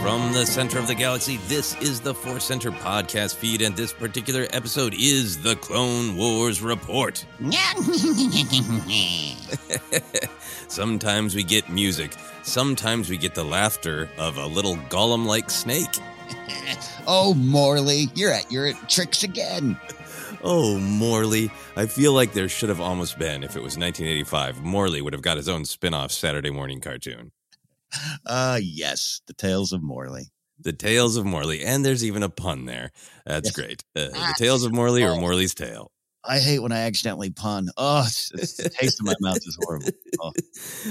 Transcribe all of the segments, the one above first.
From the center of the galaxy, this is the Force Center podcast feed, and this particular episode is the Clone Wars Report. sometimes we get music, sometimes we get the laughter of a little Gollum like snake. oh, Morley, you're at your tricks again. Oh, Morley. I feel like there should have almost been, if it was 1985, Morley would have got his own spin off Saturday morning cartoon. Uh yes, the tales of Morley. The tales of Morley, and there's even a pun there. That's yes. great. Uh, the tales of Morley or oh. Morley's tale. I hate when I accidentally pun. Oh, it's, it's, the taste in my mouth is horrible. Oh.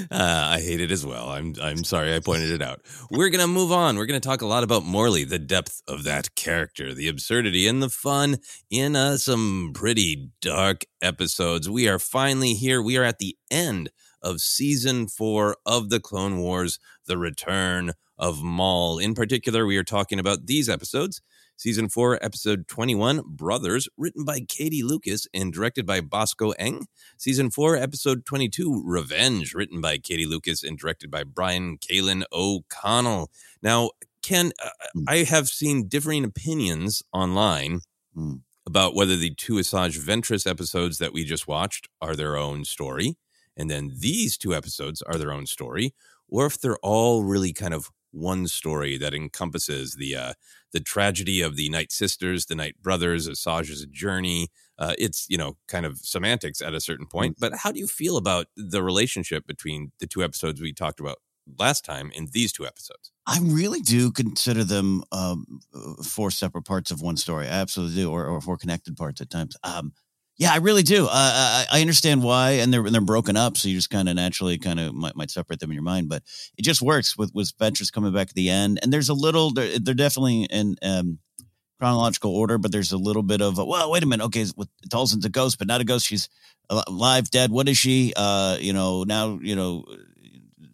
Uh, I hate it as well. I'm I'm sorry I pointed it out. We're gonna move on. We're gonna talk a lot about Morley, the depth of that character, the absurdity and the fun in uh, some pretty dark episodes. We are finally here. We are at the end of season four of the Clone Wars, The Return of Maul. In particular, we are talking about these episodes. Season 4, Episode 21, Brothers, written by Katie Lucas and directed by Bosco Ng. Season 4, Episode 22, Revenge, written by Katie Lucas and directed by Brian Kalin O'Connell. Now, Ken, uh, hmm. I have seen differing opinions online mm. about whether the two Asajj Ventress episodes that we just watched are their own story and then these two episodes are their own story, or if they're all really kind of one story that encompasses the uh, the tragedy of the Night Sisters, the Night Brothers, Asajj's journey. Uh, it's you know kind of semantics at a certain point. But how do you feel about the relationship between the two episodes we talked about last time in these two episodes. I really do consider them um, uh, four separate parts of one story. I absolutely do, or, or four connected parts at times. Um, yeah, I really do. Uh, I, I understand why, and they're they're broken up, so you just kind of naturally kind of might, might separate them in your mind. But it just works with with Ventress coming back at the end, and there's a little. They're, they're definitely in um, chronological order, but there's a little bit of well, wait a minute. Okay, with Talzin's a ghost, but not a ghost. She's alive, dead. What is she? Uh, you know, now you know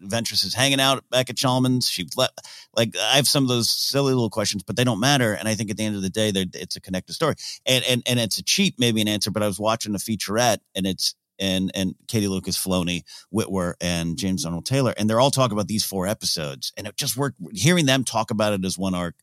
Ventress is hanging out back at Chalmun's. She left. Like I have some of those silly little questions, but they don't matter. And I think at the end of the day, it's a connected story. And and and it's a cheat, maybe an answer. But I was watching a featurette, and it's and and Katie Lucas, Filoni, Witwer, and James Arnold Taylor, and they're all talking about these four episodes, and it just worked. Hearing them talk about it as one arc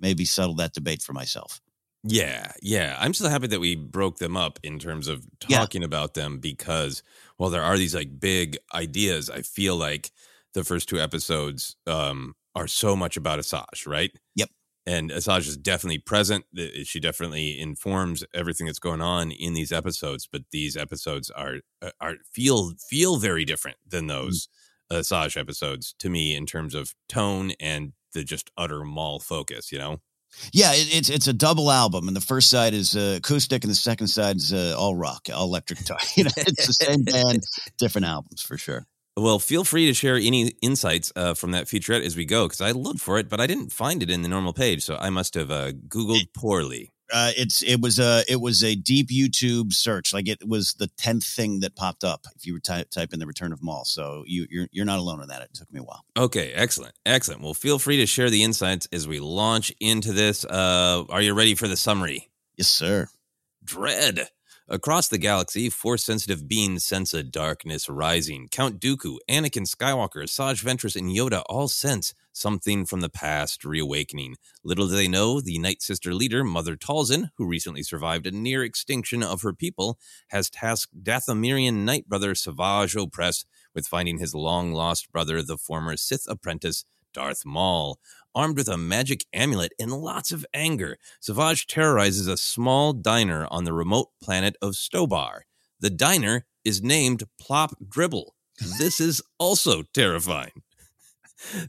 maybe settled that debate for myself. Yeah, yeah. I'm so happy that we broke them up in terms of talking yeah. about them because while there are these like big ideas, I feel like the first two episodes um, are so much about Asajj, right? Yep. And Asajj is definitely present. She definitely informs everything that's going on in these episodes. But these episodes are uh, are feel feel very different than mm. those mm. Asajj episodes to me in terms of tone and the just utter Maul focus. You know. Yeah, it, it's it's a double album, and the first side is uh, acoustic, and the second side is uh, all rock, all electric guitar. you know, it's the same band, different albums for sure. Well, feel free to share any insights uh, from that featurette as we go, because I looked for it, but I didn't find it in the normal page, so I must have uh, Googled poorly. Uh, it's it was a it was a deep YouTube search. Like it was the tenth thing that popped up if you were type type in the Return of Maul. So you you're you're not alone in that. It took me a while. Okay, excellent, excellent. Well, feel free to share the insights as we launch into this. Uh, are you ready for the summary? Yes, sir. Dread. Across the galaxy, force sensitive beings sense a darkness rising. Count Dooku, Anakin Skywalker, Saj Ventress, and Yoda all sense something from the past reawakening. Little do they know, the Night Sister leader, Mother Talzin, who recently survived a near extinction of her people, has tasked Dathomirian Night brother Savage Opress with finding his long lost brother, the former Sith apprentice Darth Maul. Armed with a magic amulet and lots of anger, Savage terrorizes a small diner on the remote planet of Stobar. The diner is named Plop Dribble. This is also terrifying.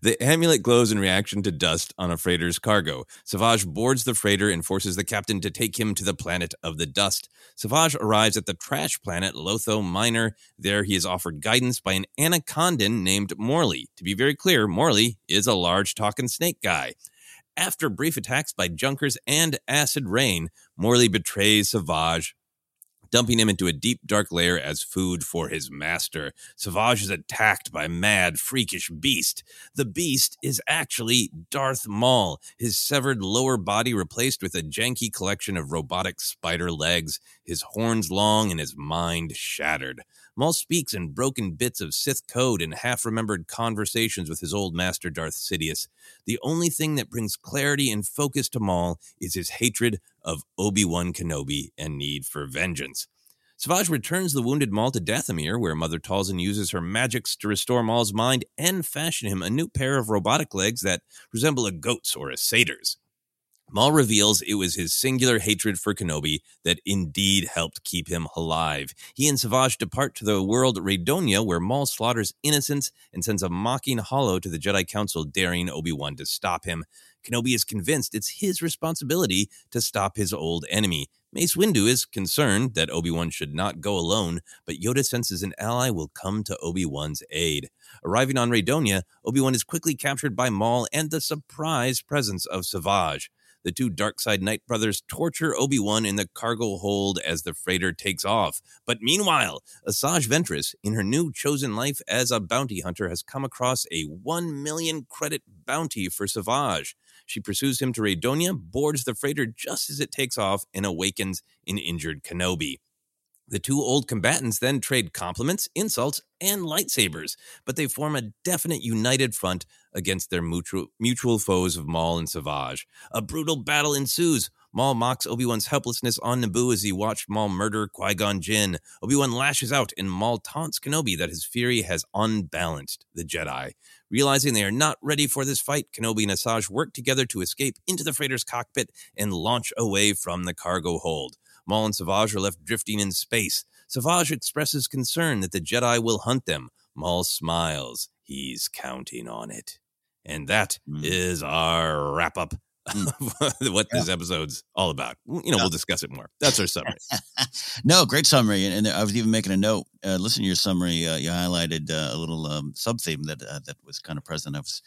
The amulet glows in reaction to dust on a freighter's cargo. Savage boards the freighter and forces the captain to take him to the planet of the dust. Savage arrives at the trash planet Lotho Minor. There he is offered guidance by an anacondan named Morley. To be very clear, Morley is a large talking snake guy. After brief attacks by Junkers and acid rain, Morley betrays Savage, dumping him into a deep dark lair as food for his master. Savage is attacked by mad, freakish beast. The beast is actually Darth Maul, his severed lower body replaced with a janky collection of robotic spider legs, his horns long and his mind shattered. Maul speaks in broken bits of Sith code and half remembered conversations with his old master Darth Sidious. The only thing that brings clarity and focus to Maul is his hatred of Obi Wan Kenobi and need for vengeance. Savage returns the wounded Maul to Dathomir, where Mother Talzin uses her magics to restore Maul's mind and fashion him a new pair of robotic legs that resemble a goat's or a satyr's. Maul reveals it was his singular hatred for Kenobi that indeed helped keep him alive. He and Savage depart to the world Raydonia, where Maul slaughters innocents and sends a mocking holo to the Jedi Council, daring Obi Wan to stop him. Kenobi is convinced it's his responsibility to stop his old enemy. Mace Windu is concerned that Obi Wan should not go alone, but Yoda senses an ally will come to Obi Wan's aid. Arriving on Raydonia, Obi Wan is quickly captured by Maul and the surprise presence of Savage the two dark side Night brothers torture Obi Wan in the cargo hold as the freighter takes off. But meanwhile, Asajj Ventress, in her new chosen life as a bounty hunter, has come across a 1 million credit bounty for Savage. She pursues him to Raydonia, boards the freighter just as it takes off, and awakens an injured Kenobi. The two old combatants then trade compliments, insults, and lightsabers, but they form a definite united front against their mutual, mutual foes of Maul and Savage. A brutal battle ensues. Maul mocks Obi-Wan's helplessness on Naboo as he watched Maul murder Qui-Gon Jinn. Obi-Wan lashes out and Maul taunts Kenobi that his fury has unbalanced the Jedi. Realizing they are not ready for this fight, Kenobi and Asajj work together to escape into the freighter's cockpit and launch away from the cargo hold. Maul and Savage are left drifting in space. Savage expresses concern that the Jedi will hunt them. Maul smiles. he's counting on it. And that mm. is our wrap up mm. what yeah. this episode's all about. You know, yeah. we'll discuss it more. That's our summary. no, great summary. And, and, I was even making a note. Uh, listen to your summary. Uh, you highlighted uh, a little um, sub theme that uh, that was kind of present. I was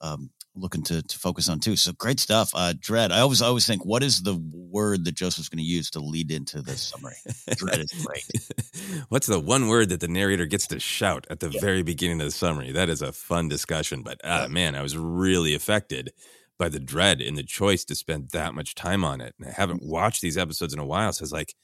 um, looking to, to focus on too. So great stuff. Uh, dread. I always always think, what is the word that Joseph's going to use to lead into this summary? dread is great. What's the one word that the narrator gets to shout at the yeah. very beginning of the summary? That is a fun discussion. But uh, man, I was really affected by the dread and the choice to spend that much time on it. And I haven't watched these episodes in a while, so I was like,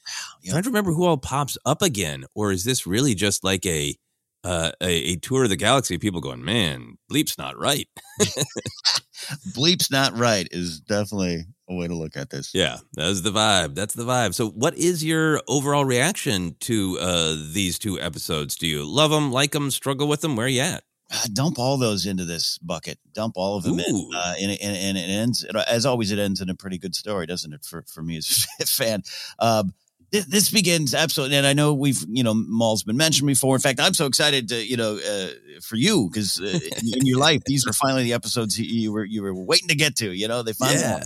yeah. trying to remember who all pops up again, or is this really just like a uh, a, a, tour of the galaxy, people going, man, bleep's not right. bleep's not right is definitely a way to look at this. Yeah, that's the vibe. That's the vibe. So, what is your overall reaction to uh, these two episodes? Do you love them, like them, struggle with them? Where are you at? Uh, dump all those into this bucket. Dump all of them Ooh. in, uh, and, and, and, it ends as always. It ends in a pretty good story, doesn't it? For for me as a fan, um, this begins absolutely and i know we've you know maul's been mentioned before in fact i'm so excited to you know uh, for you because uh, in, in, your life these are finally the episodes you were you were waiting to get to you know they finally yeah.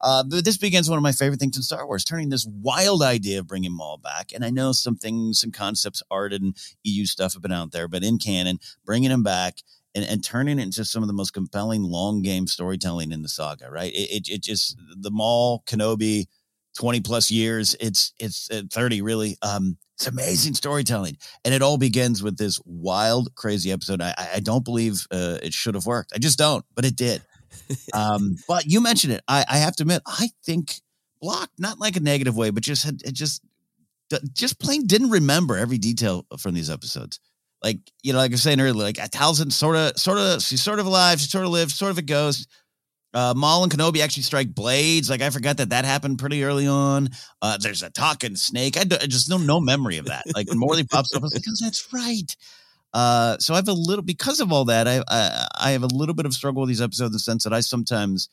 Uh, but this begins one of my favorite things in Star Wars, turning this wild idea of bringing Maul back. And I know some things, some concepts, art and EU stuff have been out there, but in canon, bringing him back and, and turning it into some of the most compelling long game storytelling in the saga, right? It, it, it just, the Maul, Kenobi, 20 plus years. It's it's uh, 30 really. Um, it's amazing storytelling, and it all begins with this wild, crazy episode. I, I don't believe uh, it should have worked. I just don't, but it did. um, but you mentioned it. I, I have to admit, I think blocked, not like a negative way, but just had it just just plain didn't remember every detail from these episodes. Like you know, like I was saying earlier, like Talzin sort of, sort of, she's sort of alive, she sort of lives, sort of a ghost. Uh, Maul and Kenobi actually strike blades. Like I forgot that that happened pretty early on. Uh, there's a talking snake. I, just no no memory of that. Like Morley pops up, I was like, oh, that's right. Uh, so I have a little because of all that. I, I I have a little bit of struggle with these episodes in the sense that I sometimes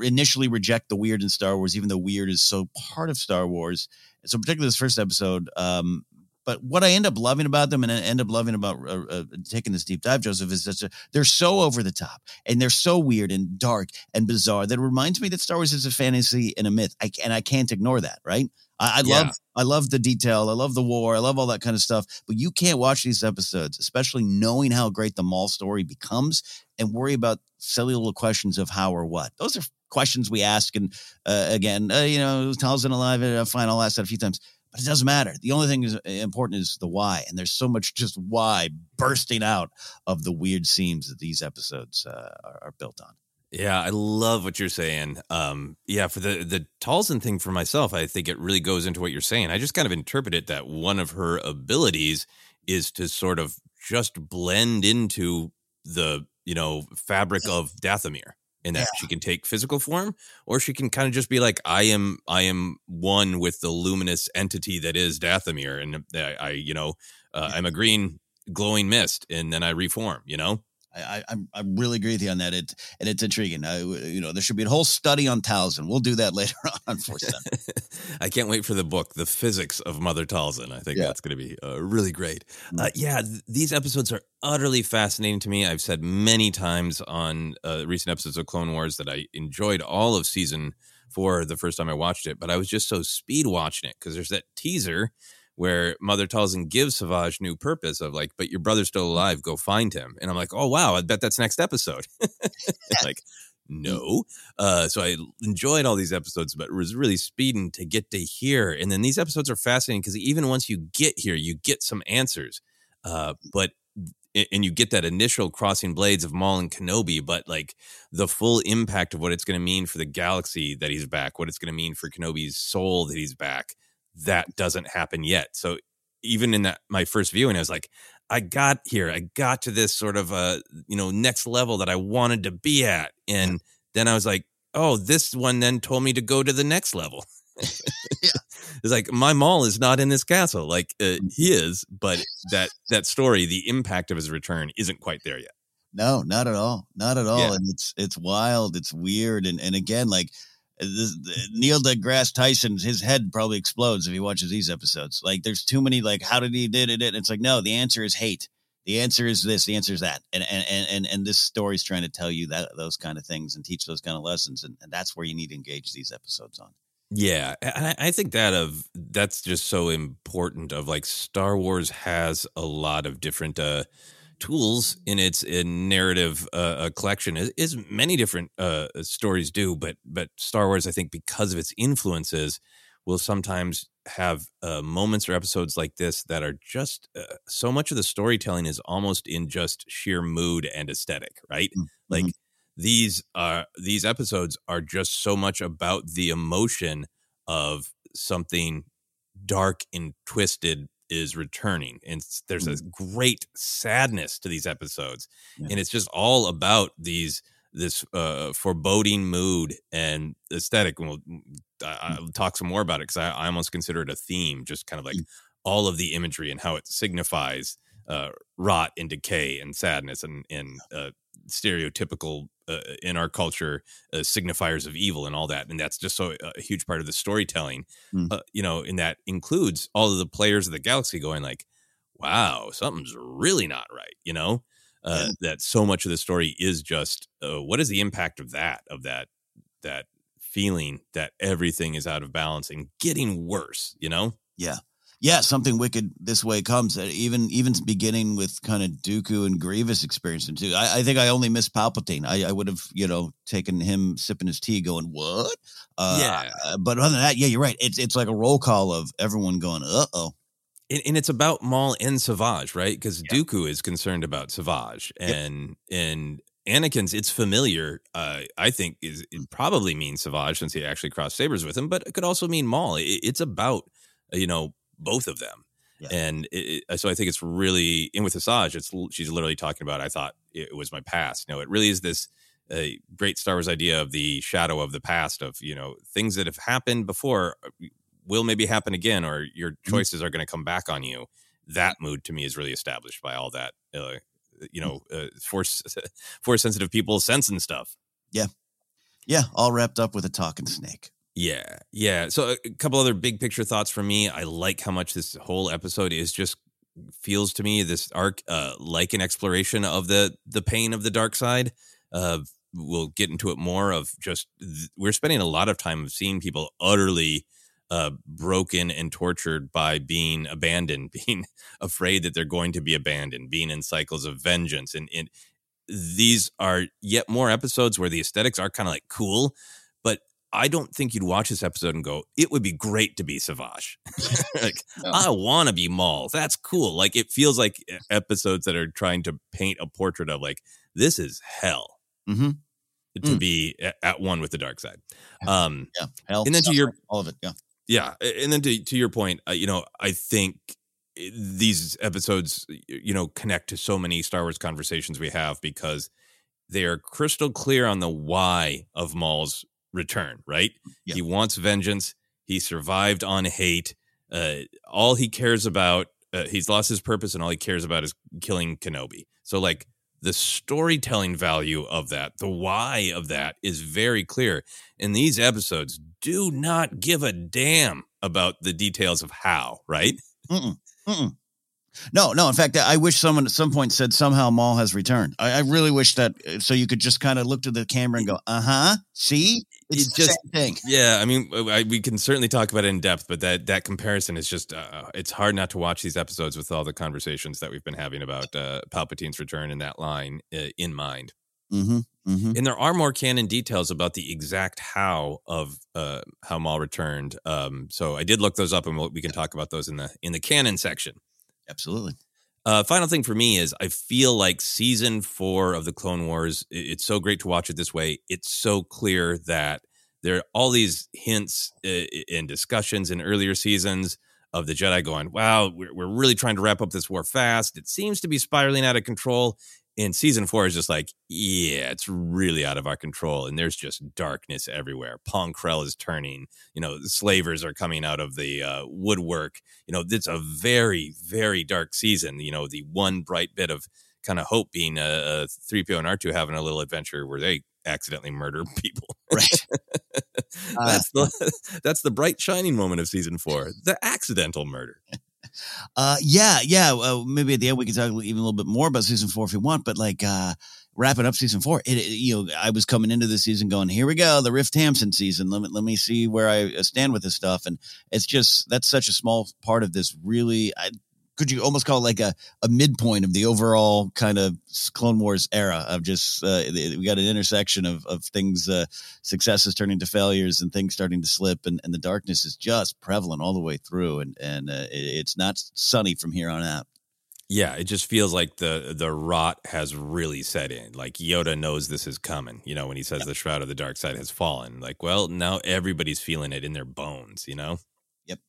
initially reject the weird in Star Wars, even though weird is so part of Star Wars. So particularly this first episode, um, but what I end up loving about them and I end up loving about uh, uh, taking this deep dive, Joseph, is that they're so over the top and they're so weird and dark and bizarre that it reminds me that Star Wars is a fantasy and a myth. I, and I can't ignore that, right? I, I yeah. love I love the detail. I love the war. I love all that kind of stuff. But you can't watch these episodes, especially knowing how great the Maul story becomes, and worry about silly little questions of how or what. Those are questions we ask. And uh, again, uh, you know, Talzin alive, uh, fine. I'll ask that a few times but it doesn't matter. The only thing is uh, important is the why, and there's so much just why bursting out of the weird seams that these episodes uh, are, are, built on. Yeah, I love what you're saying. Um, yeah, for the the Talzin thing for myself, I think it really goes into what you're saying. I just kind of interpret it that one of her abilities is to sort of just blend into the you know fabric of Dathomir in that yeah. she can take physical form or she can kind of just be like i am i am one with the luminous entity that is dathomir and i, I you know uh, i'm a green glowing mist and then i reform you know I, I, I really agree with you on that. It and it's intriguing. I, you know, there should be a whole study on Talzin. We'll do that later on. Unfortunately, I can't wait for the book, "The Physics of Mother Talzin." I think yeah. that's going to be uh, really great. Mm-hmm. Uh, yeah, th- these episodes are utterly fascinating to me. I've said many times on uh, recent episodes of Clone Wars that I enjoyed all of season four the first time I watched it, but I was just so speed watching it because there's that teaser where Mother tells Talzin gives Savage new purpose of like, but your brother's still alive, go find him. And I'm like, oh wow, I bet that's next episode. like, no. Uh, so I enjoyed all these episodes, but it was really speeding to get to here. And then these episodes are fascinating because even once you get here, you get some answers. Uh, but and you get that initial crossing blades of Maul and Kenobi, but like the full impact of what it's going to mean for the galaxy that he's back, what it's going to mean for Kenobi's soul that he's back, that doesn't happen yet. So even in that my first viewing, I was like, I got here, I got to this sort of uh, you know, next level that I wanted to be at. And then I was like, oh, this one then told me to go to the next level. yeah. It's like my Maul is not in this castle. Like uh, mm. he is, but that that story, the impact of his return isn't quite there yet. No, not at all. Not at all. Yeah. And it's it's wild, it's weird and and again like this, Neil deGrasse Tyson's his head probably explodes if he watches these episodes. Like, there's too many. Like, how did he did it? And it's like, no, the answer is hate. the answer is this, the answer is that, and and and and this story's trying to tell you that those kind of things and teach those kind of lessons, and, and that's where you need to engage these episodes on. Yeah, and I, I think that of that's just so important. Of like Star Wars has a lot of different uh, tools in its in narrative uh, uh collection, as, as many different uh, stories do. But but Star Wars, I think, because of its influences, will sometimes have uh, moments or episodes like this that are just uh, so much of the storytelling is almost in just sheer mood and aesthetic, right? Mm-hmm. Like these are these episodes are just so much about the emotion of something dark and twisted is returning and there's a mm-hmm. great sadness to these episodes yeah. and it's just all about these this uh, foreboding mood and aesthetic and we'll I, will talk some more about it because I, I, almost consider it a theme just kind of like mm. all of the imagery and how it signifies uh, rot and decay and sadness and and uh, stereotypical uh, in our culture uh, signifiers of evil and all that and that's just so uh, a huge part of the storytelling mm. uh, you know and that includes all of the players of the galaxy going like wow something's really not right you know uh, yeah. that so much of the story is just uh, what is the impact of that of that that feeling that everything is out of balance and getting worse you know yeah yeah, something wicked this way comes. Uh, even even beginning with kind of Dooku and Grievous experience too. I, I think I only miss Palpatine. I, I would have you know taken him sipping his tea, going what? Uh, yeah. Uh, but other than that, yeah, you're right. It's it's like a roll call of everyone going, uh oh. And, and, it's about Maul and Savage, right? Because yeah. Dooku is concerned about Savage, and yep. and Anakin's it's familiar. Uh, I think is it probably means Savage since he actually crossed sabers with him, but it could also mean Maul. It, it's about you know both of them. Yeah. And it, it, so I think it's really in with Asajj. It's she's literally talking about. I thought it was my past. No, it really is this uh, great Star Wars idea of the shadow of the past of you know things that have happened before uh, will maybe happen again, or your mm-hmm. choices mm-hmm. are going to come back on you. That mood to me is really established by all that uh, you mm. know uh, force force sensitive people sense and stuff. Yeah, yeah, all wrapped up with a talking snake. Yeah, yeah. So a couple other big picture thoughts from me. I like how much this whole episode is just feels to me this arc uh, like an exploration of the the pain of the dark side. Uh, we'll get into it more of just th- we're spending a lot of time of seeing people utterly uh, broken and tortured by being abandoned, being afraid that they're going to be abandoned, being in cycles of vengeance, and, and these are yet more episodes where the aesthetics are kind of like cool, I don't think you'd watch this episode and go, it would be great to be Savage. like, no. I want to be Maul. That's cool. Like, it feels like episodes that are trying to paint a portrait of, like, this is hell mm-hmm. to mm. be at one with the dark side. Um, yeah. Hell, and then to your, all of it. Yeah. Yeah. And then to, to your point, uh, you know, I think these episodes, you know, connect to so many Star Wars conversations we have because they are crystal clear on the why of Maul's return, right? Yeah. He wants vengeance. He survived on hate. Uh, all he cares about, uh, he's lost his purpose, and all he cares about is killing Kenobi. So, like, the storytelling value of that, the why of that is very clear. And these episodes do not give a damn about the details of how, right? Mm-mm. Mm-mm. No, no. In fact, I wish someone at some point said somehow Maul has returned. I, I really wish that uh, so you could just kind of look to the camera and go, "Uh huh." See, it's, it's just thing. Yeah, I mean, I, we can certainly talk about it in depth, but that that comparison is just uh, it's hard not to watch these episodes with all the conversations that we've been having about uh, Palpatine's return in that line uh, in mind. Mm-hmm, mm-hmm. And there are more canon details about the exact how of uh, how Maul returned. Um, so I did look those up, and we'll, we can talk about those in the in the canon section. Absolutely. Uh, final thing for me is I feel like season four of the Clone Wars. It's so great to watch it this way. It's so clear that there are all these hints and uh, discussions in earlier seasons of the Jedi going, "Wow, we're, we're really trying to wrap up this war fast. It seems to be spiraling out of control." In season four is just like, yeah, it's really out of our control, and there's just darkness everywhere. Pong Krell is turning, you know, slavers are coming out of the uh, woodwork. You know, it's a very, very dark season. You know, the one bright bit of kind of hope being a, a 3PO and R2 having a little adventure where they accidentally murder people. Right. that's uh, the that's the bright shining moment of season four, the accidental murder. Uh, yeah, yeah. Uh, maybe at the end we can talk even a little bit more about season four if you want. But like uh, wrapping up season four, it, it, you know, I was coming into the season going, here we go, the Riff Tamson season. Let me let me see where I stand with this stuff, and it's just that's such a small part of this. Really, could you almost call it like a, a midpoint of the overall kind of Clone Wars era of just uh, we got an intersection of of things uh, successes turning to failures and things starting to slip and, and the darkness is just prevalent all the way through and and uh, it's not sunny from here on out. Yeah, it just feels like the the rot has really set in. Like Yoda knows this is coming. You know, when he says yep. the shroud of the dark side has fallen. Like, well, now everybody's feeling it in their bones. You know. Yep.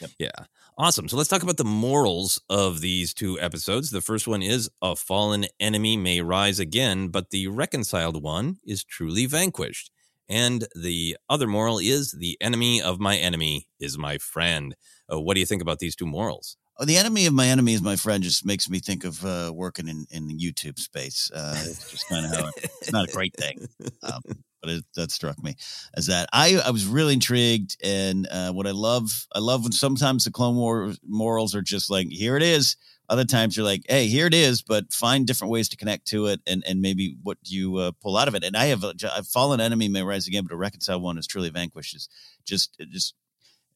Yep. Yeah. Awesome. So let's talk about the morals of these two episodes. The first one is a fallen enemy may rise again, but the reconciled one is truly vanquished. And the other moral is the enemy of my enemy is my friend. Uh, what do you think about these two morals? Oh, the enemy of my enemy is my friend just makes me think of uh, working in, in the YouTube space. Uh, it's just kind of how it, it's not a great thing. Um, but it, that struck me as that I, I was really intrigued. And uh, what I love, I love when sometimes the Clone War morals are just like, here it is. Other times you're like, hey, here it is, but find different ways to connect to it and, and maybe what you uh, pull out of it. And I have a, fallen enemy may rise again, but a reconciled one is truly vanquished. Is just, just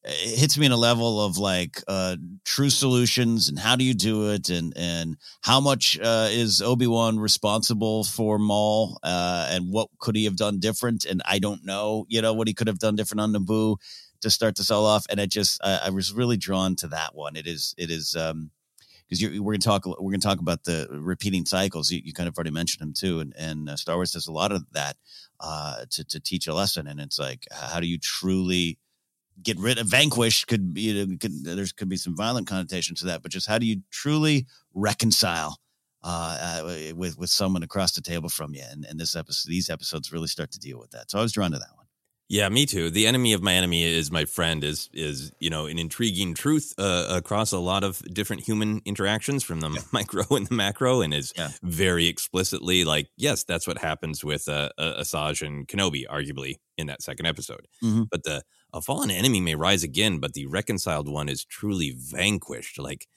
it hits me in a level of like uh, true solutions and how do you do it and and how much uh, is Obi Wan responsible for Maul uh, and what could he have done different? And I don't know you know what he could have done different on Naboo to start this all off. And I just I, I was really drawn to that one. It is it is um because we're to talk we're to talk about the repeating cycles. You, you, kind of already mentioned them too and and uh, Star Wars does a lot of that uh, to to teach a lesson. And it's like how do you truly get rid of vanquish could be you know, could, there's could be some violent connotations to that but just how do you truly reconcile uh, uh, with with someone across the table from you and, and this episode these episodes really start to deal with that. So i was drawn to that one yeah, me too. The enemy of my enemy is my friend is is you know an intriguing truth uh, across a lot of different human interactions from the yeah. micro and the macro, and is yeah. very explicitly like yes, that's what happens with uh, uh, Asajj and Kenobi, arguably in that second episode. Mm-hmm. But the a fallen enemy may rise again, but the reconciled one is truly vanquished. Like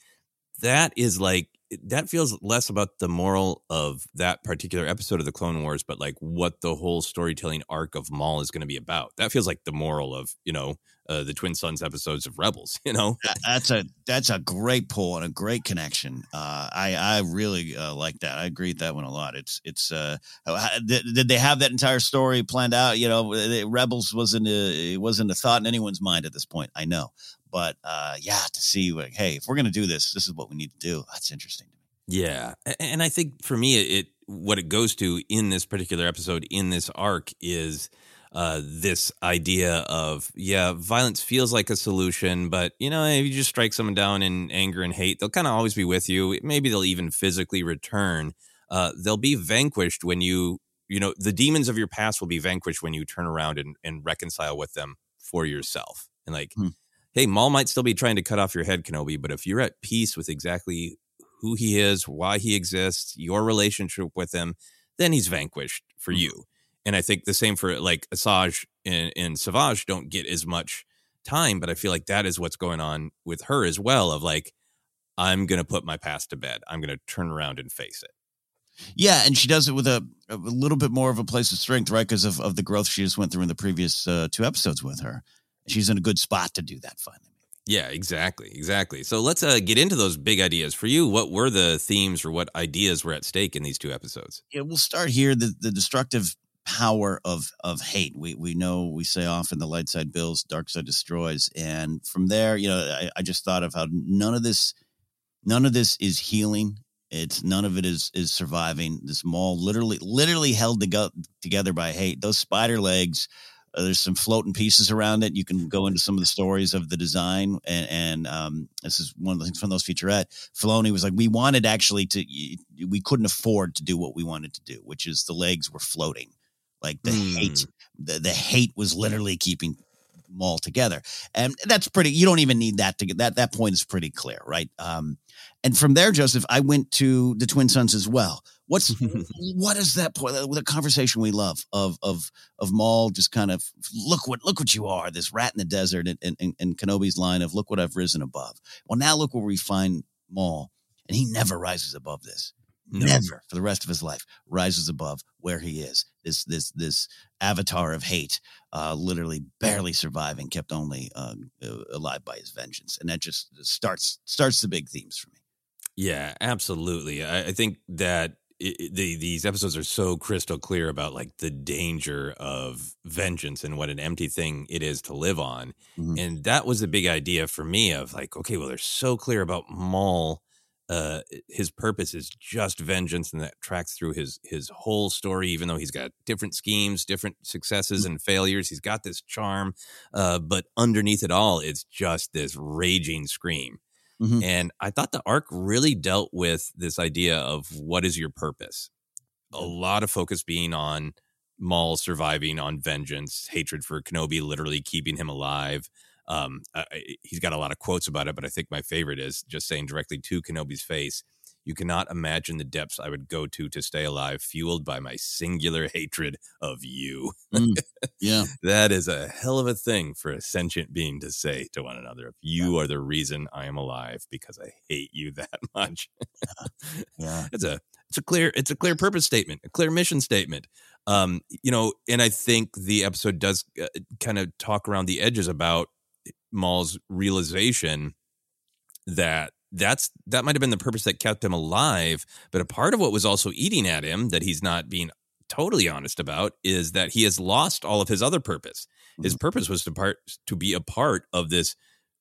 that is like that feels less about the moral of that particular episode of the Clone Wars, but like what the whole storytelling arc of Maul is going to be about. That feels like the moral of you know uh, the Twin Suns episodes of Rebels. You know, that's a that's a great pull and a great connection. Uh, I I really uh, like that. I agree with that one a lot. It's it's uh, did, did they have that entire story planned out? You know, Rebels wasn't a, it wasn't a thought in anyone's mind at this point. I know, but uh, yeah, to see like, hey, if we're gonna do this, this is what we need to do. That's interesting to me. Yeah, and I think for me, it what it goes to in this particular episode in this arc is uh, this idea of yeah, violence feels like a solution, but you know, if you just strike someone down in anger and hate, they'll kind of always be with you. Maybe they'll even physically return. Uh, they'll be vanquished when you you know the demons of your past will be vanquished when you turn around and, and reconcile with them for yourself and like hmm hey, Maul might still be trying to cut off your head, Kenobi, but if you're at peace with exactly who he is, why he exists, your relationship with him, then he's vanquished for mm-hmm. you. And I think the same for like Asajj and, and Savage don't get as much time, but I feel like that is what's going on with her as well. Of like, I'm going to put my past to bed. I'm going to turn around and face it. Yeah, and she does it with a, a little bit more of a place of strength, right? Because of, of the growth she just went through in the previous uh, two episodes with her she's in a good spot to do that finally. Yeah, exactly, exactly. So let's uh, get into those big ideas for you. What were the themes or what ideas were at stake in these two episodes? Yeah, we'll start here. The the destructive power of of hate. We we know we say often the light side builds, dark side destroys, and from there, you know, I, I just thought of how none of this, none of this is healing. It's none of it is is surviving. This Maul literally literally held together by hate. Those spider legs uh, there's some floating pieces around it. You can go into some of the stories of the design, and, and um, this is one of the things from those featurette. Filoni was like, we wanted actually to, we couldn't afford to do what we wanted to do, which is the legs were floating, like the mm. hate, the, the hate was literally keeping Maul together. And that's pretty. You don't even need that to get that. That point is pretty clear, right? Um, and from there, Joseph, I went to the Twin Suns as well. What's what is that point? The conversation we love of of of Maul just kind of look what look what you are, this rat in the desert, and and, and Kenobi's line of look what I've risen above. Well, now look where we find Maul, and he never rises above this. Never for the rest of his life rises above where he is. This this this avatar of hate, uh, literally barely surviving, kept only uh, alive by his vengeance, and that just starts starts the big themes for me. Yeah, absolutely. I, I think that it, the, these episodes are so crystal clear about like the danger of vengeance and what an empty thing it is to live on. Mm-hmm. And that was the big idea for me of like, okay, well, they're so clear about Maul. Uh, his purpose is just vengeance, and that tracks through his his whole story. Even though he's got different schemes, different successes mm-hmm. and failures, he's got this charm. Uh, but underneath it all, it's just this raging scream. Mm-hmm. And I thought the arc really dealt with this idea of what is your purpose. A lot of focus being on Maul surviving on vengeance, hatred for Kenobi, literally keeping him alive. Um, I, he's got a lot of quotes about it, but I think my favorite is just saying directly to Kenobi's face, you cannot imagine the depths I would go to to stay alive, fueled by my singular hatred of you. Mm, yeah. that is a hell of a thing for a sentient being to say to one another. If you yeah. are the reason I am alive because I hate you that much. yeah. It's a it's a clear it's a clear purpose statement, a clear mission statement. Um, you know, and I think the episode does uh, kind of talk around the edges about Maul's realization that that's that might have been the purpose that kept him alive but a part of what was also eating at him that he's not being totally honest about is that he has lost all of his other purpose his mm-hmm. purpose was to part to be a part of this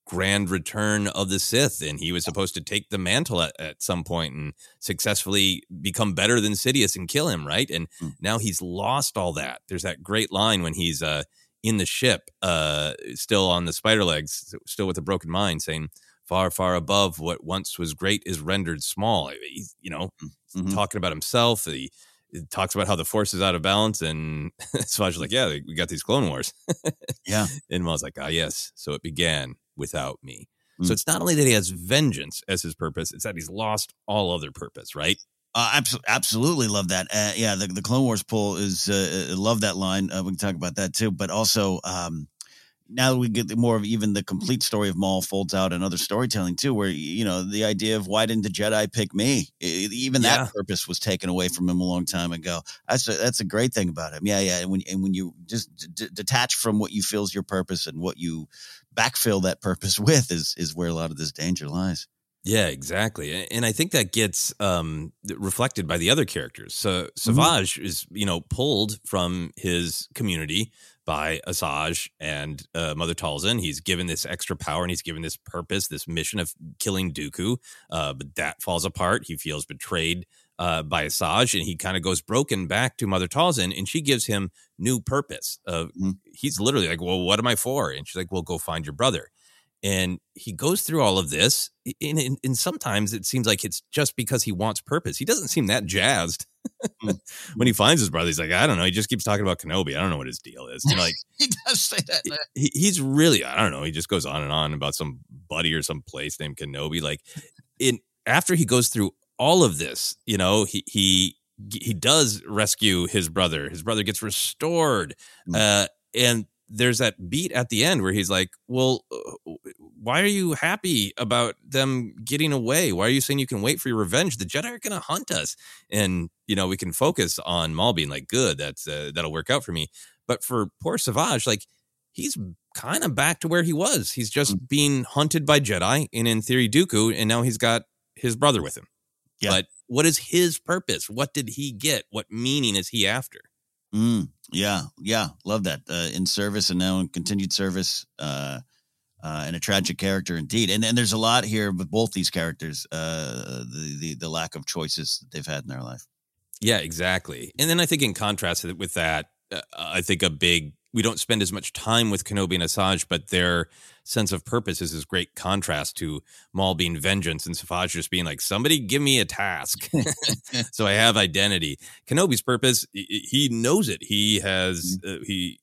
grand return of the sith and he was supposed to take the mantle at, at some point and successfully become better than sidious and kill him right and mm. now he's lost all that there's that great line when he's uh in the ship uh still on the spider legs still with a broken mind saying far, far above what once was great is rendered small. He's, you know, mm-hmm. talking about himself. He, he, talks about how the force is out of balance. And Savage like, yeah, we got these Clone Wars. yeah. And Maul's like, ah, yes. So it began without me. Mm-hmm. So it's not only that he has vengeance as his purpose, it's that he's lost all other purpose, right? Uh, abso- absolutely love that. Uh, yeah, the, the Clone Wars pull is uh, uh love that line. Uh, we can talk about that too. But also, um, now we get more of even the complete story of Maul folds out and other storytelling too, where you know the idea of why didn't the Jedi pick me? even that yeah. purpose was taken away from him a long time ago. That's a, that's a great thing about him. Yeah, yeah. And when and when you just d- detach from what you feel is your purpose and what you backfill that purpose with is is where a lot of this danger lies. Yeah, exactly. And I think that gets um, reflected by the other characters. So mm-hmm. Savage mm-hmm. is, you know, pulled from his community by Asajj and uh, Mother Talzin. He's given this extra power and he's given this purpose, this mission of killing Dooku. Uh, but that falls apart. He feels betrayed uh, by Asajj and he kind of goes broken back to Mother Talzin and she gives him new purpose. mm-hmm. He's literally like, Well, what am I for? And she's like, Well, go find your brother. And he goes through all of this. And, and, and sometimes it seems like it's just because he wants purpose. He doesn't seem that jazzed Hmm. when he finds his brother, he's like, I don't know. He just keeps talking about Kenobi. I don't know what his deal is. And like he does say that. He, he's really, I don't know. He just goes on and on about some buddy or some place named Kenobi. Like in after he goes through all of this, you know, he he he does rescue his brother. His brother gets restored. Mm. Uh, and there's that beat at the end where he's like, "Well, uh, why are you happy about them getting away? Why are you saying you can wait for your revenge? The Jedi are going to hunt us, and you know we can focus on Maul being like, good, that's uh, that'll work out for me. But for poor Savage, like he's kind of back to where he was. He's just mm-hmm. being hunted by Jedi, and in theory, Dooku, and now he's got his brother with him. Yeah. But what is his purpose? What did he get? What meaning is he after? Mm, yeah, yeah, love that. Uh, in service and now in continued service, uh, uh, and a tragic character indeed. And and there's a lot here with both these characters. Uh, the the the lack of choices that they've had in their life. Yeah, exactly. And then I think in contrast with that, uh, I think a big we don't spend as much time with Kenobi and Asajj, but their sense of purpose is this great contrast to Maul being vengeance and Savage just being like, somebody give me a task. so I have identity. Kenobi's purpose, he knows it. He has, mm-hmm. uh, he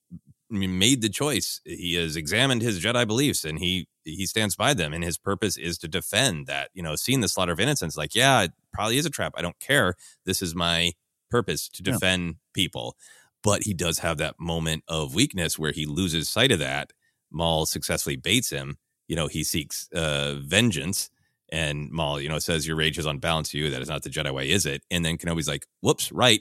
made the choice. He has examined his Jedi beliefs and he he stands by them. And his purpose is to defend that. You know, seeing the slaughter of innocents, like, yeah, it probably is a trap. I don't care. This is my purpose to defend yeah. people. But he does have that moment of weakness where he loses sight of that. Maul successfully baits him. You know, he seeks uh, vengeance and Maul, you know, says your rage is unbalanced to you. That is not the Jedi way, is it? And then Kenobi's like, whoops, right.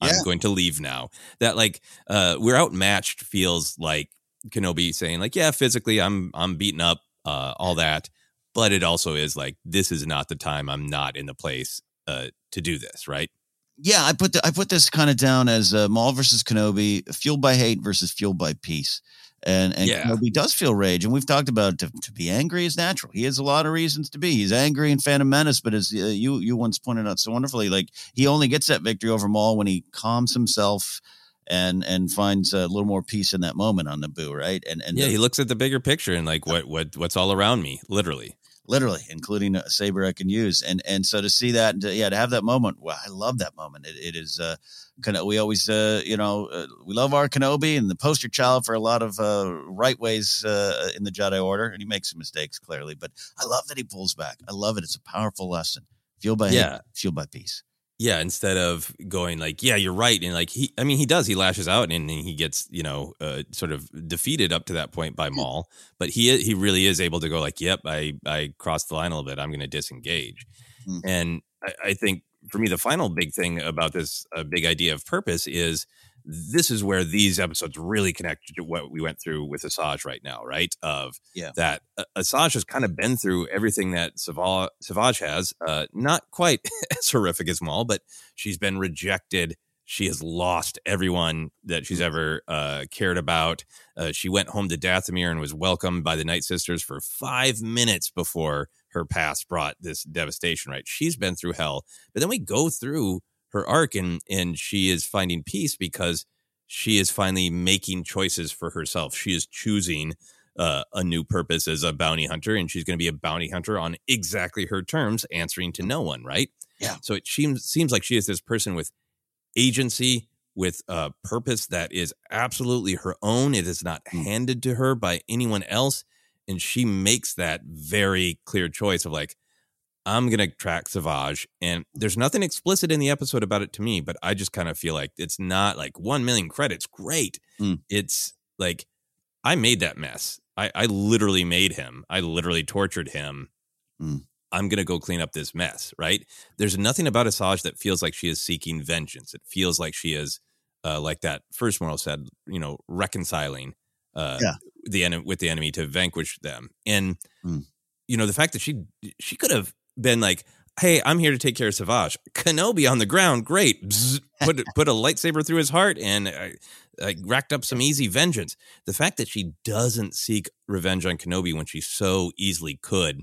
I'm yeah. going to leave now. That like uh we're outmatched feels like Kenobi saying, like, yeah, physically I'm I'm beaten up, uh, all that. But it also is like this is not the time. I'm not in the place uh to do this, right? Yeah, I put the, I put this kind of down as uh, Maul versus Kenobi, fueled by hate versus fueled by peace and and yeah. Kenobi does feel rage, and we've talked about to, to be angry is natural. He has a lot of reasons to be. He's angry in Phantom Menace, but as uh, you you once pointed out so wonderfully, like he only gets that victory over Maul when he calms himself and and finds a little more peace in that moment on Naboo, right? And and yeah, the, he looks at the bigger picture and like what what what's all around me, literally literally, including a saber I can use. And and so to see that, and to, yeah, to have that moment, well, I love that moment. it, it is uh, kind of we always uh, you know uh, we love our Kenobi and the poster child for a lot of uh, right ways uh, in the Jedi Order, and he makes some mistakes clearly, but I love that he pulls back. I love it. It's a powerful lesson. Fueled by yeah, hate, fueled by peace yeah instead of going like yeah you're right and like he i mean he does he lashes out and, and he gets you know uh, sort of defeated up to that point by maul but he he really is able to go like yep i i crossed the line a little bit i'm going to disengage mm-hmm. and I, I, think for me the final big thing about this uh, big idea of purpose is this is where these episodes really connect to what we went through with Asajj right now, right? Of yeah. that uh, Asajj has kind of been through everything that Savage, Savage has. Uh, not quite as horrific as Maul, but she's been rejected. She has lost everyone that she's ever uh, cared about. Uh, she went home to Dathomir and was welcomed by the Night Sisters for five minutes before her past brought this devastation. Right? She's been through hell, but then we go through her arc and and she is finding peace because she is finally making choices for herself. She is choosing uh, a new purpose as a bounty hunter, and she's going to be a bounty hunter on exactly her terms, answering to no one. Right? Yeah. So it seems seems like she is this person with agency, with a purpose that is absolutely her own. It is not mm. handed to her by anyone else, and she makes that very clear choice of like, I'm going to track Savage. And there's nothing explicit in the episode about it to me, but I just kind of feel like it's not like 1 million credits. Great. Mm. It's like, I made that mess. I, I literally made him. I literally tortured him. Mm. I'm going to go clean up this mess, right? There's nothing about Asajj that feels like she is seeking vengeance. It feels like she is, uh, like that first moral said, you know, reconciling uh, yeah. the en- with the enemy to vanquish them. And, mm. you know, the fact that she she could have been like, "Hey, I'm here to take care of Savage." Kenobi on the ground, great. Bzz, put put a lightsaber through his heart and I, I racked up some easy vengeance. The fact that she doesn't seek revenge on Kenobi when she so easily could,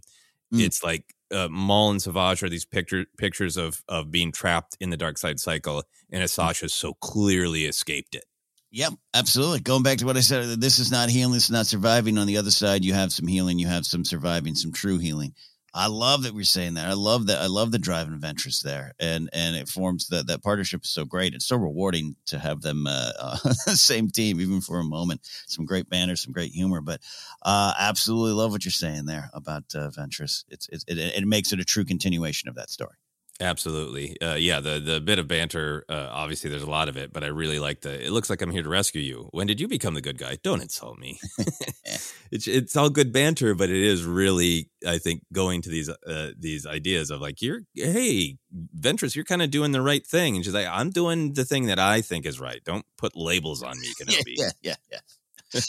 mm. it's like uh, Maul and Savage are these picture, pictures of of being trapped in the dark side cycle, and Asajj has so clearly escaped it. Yep, absolutely. Going back to what I said, this is not healing, this is not surviving. On the other side, you have some healing, you have some surviving, some true healing. I love that we're saying that. I love that. I love the drive and ventures there, and and it forms that that partnership is so great. It's so rewarding to have them uh, uh, same team, even for a moment. Some great banner, some great humor, but uh, absolutely love what you're saying there about uh, Ventress. It's, it's it, it makes it a true continuation of that story. Absolutely. Uh, yeah, the the bit of banter, uh, obviously there's a lot of it, but I really like the it looks like I'm here to rescue you. When did you become the good guy? Don't insult me. it's it's all good banter, but it is really I think going to these uh, these ideas of like you're hey, Ventress, you're kind of doing the right thing and she's like I'm doing the thing that I think is right. Don't put labels on me, Kenobi. yeah, yeah, yeah.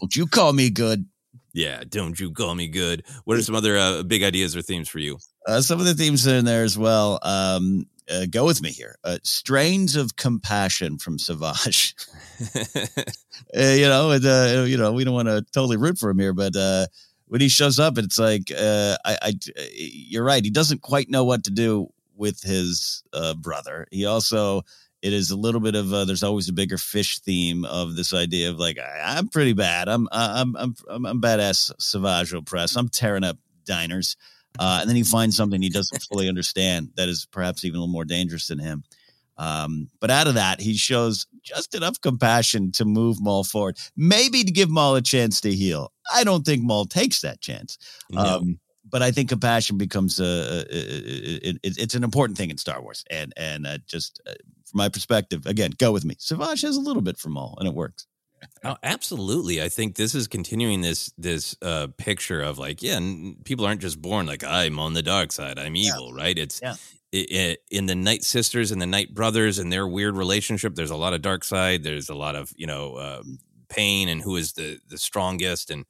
Don't you call me good. Yeah, don't you call me good. What are some other uh, big ideas or themes for you? Uh, some of the themes are in there as well. Um, uh, go with me here. Uh, strains of compassion from Savage. uh, you know, and, uh, you know, we don't want to totally root for him here, but uh, when he shows up, it's like, uh, I, I, you're right. He doesn't quite know what to do with his uh, brother. He also, it is a little bit of uh, there's always a bigger fish theme of this idea of like I, am pretty bad. I'm I'm I'm I'm, I'm badass Savage Opress. I'm tearing up diners. Uh, and then he finds something he doesn't fully understand that is perhaps even a little more dangerous than him. Um, but out of that, he shows just enough compassion to move Maul forward, maybe to give Maul a chance to heal. I don't think Maul takes that chance. No. Um, but I think compassion becomes a, a, a, a- it's an important thing in Star Wars, and and uh, just uh, from my perspective, again, go with me. Savage has a little bit from all, and it works. Oh, absolutely. I think this is continuing this this uh, picture of like, yeah, n- people aren't just born like I'm on the dark side, I'm evil, right? It's Yeah. i- i- in the Night Sisters and the Night Brothers and their weird relationship. There's a lot of dark side. There's a lot of you know uh, pain and who is the the strongest and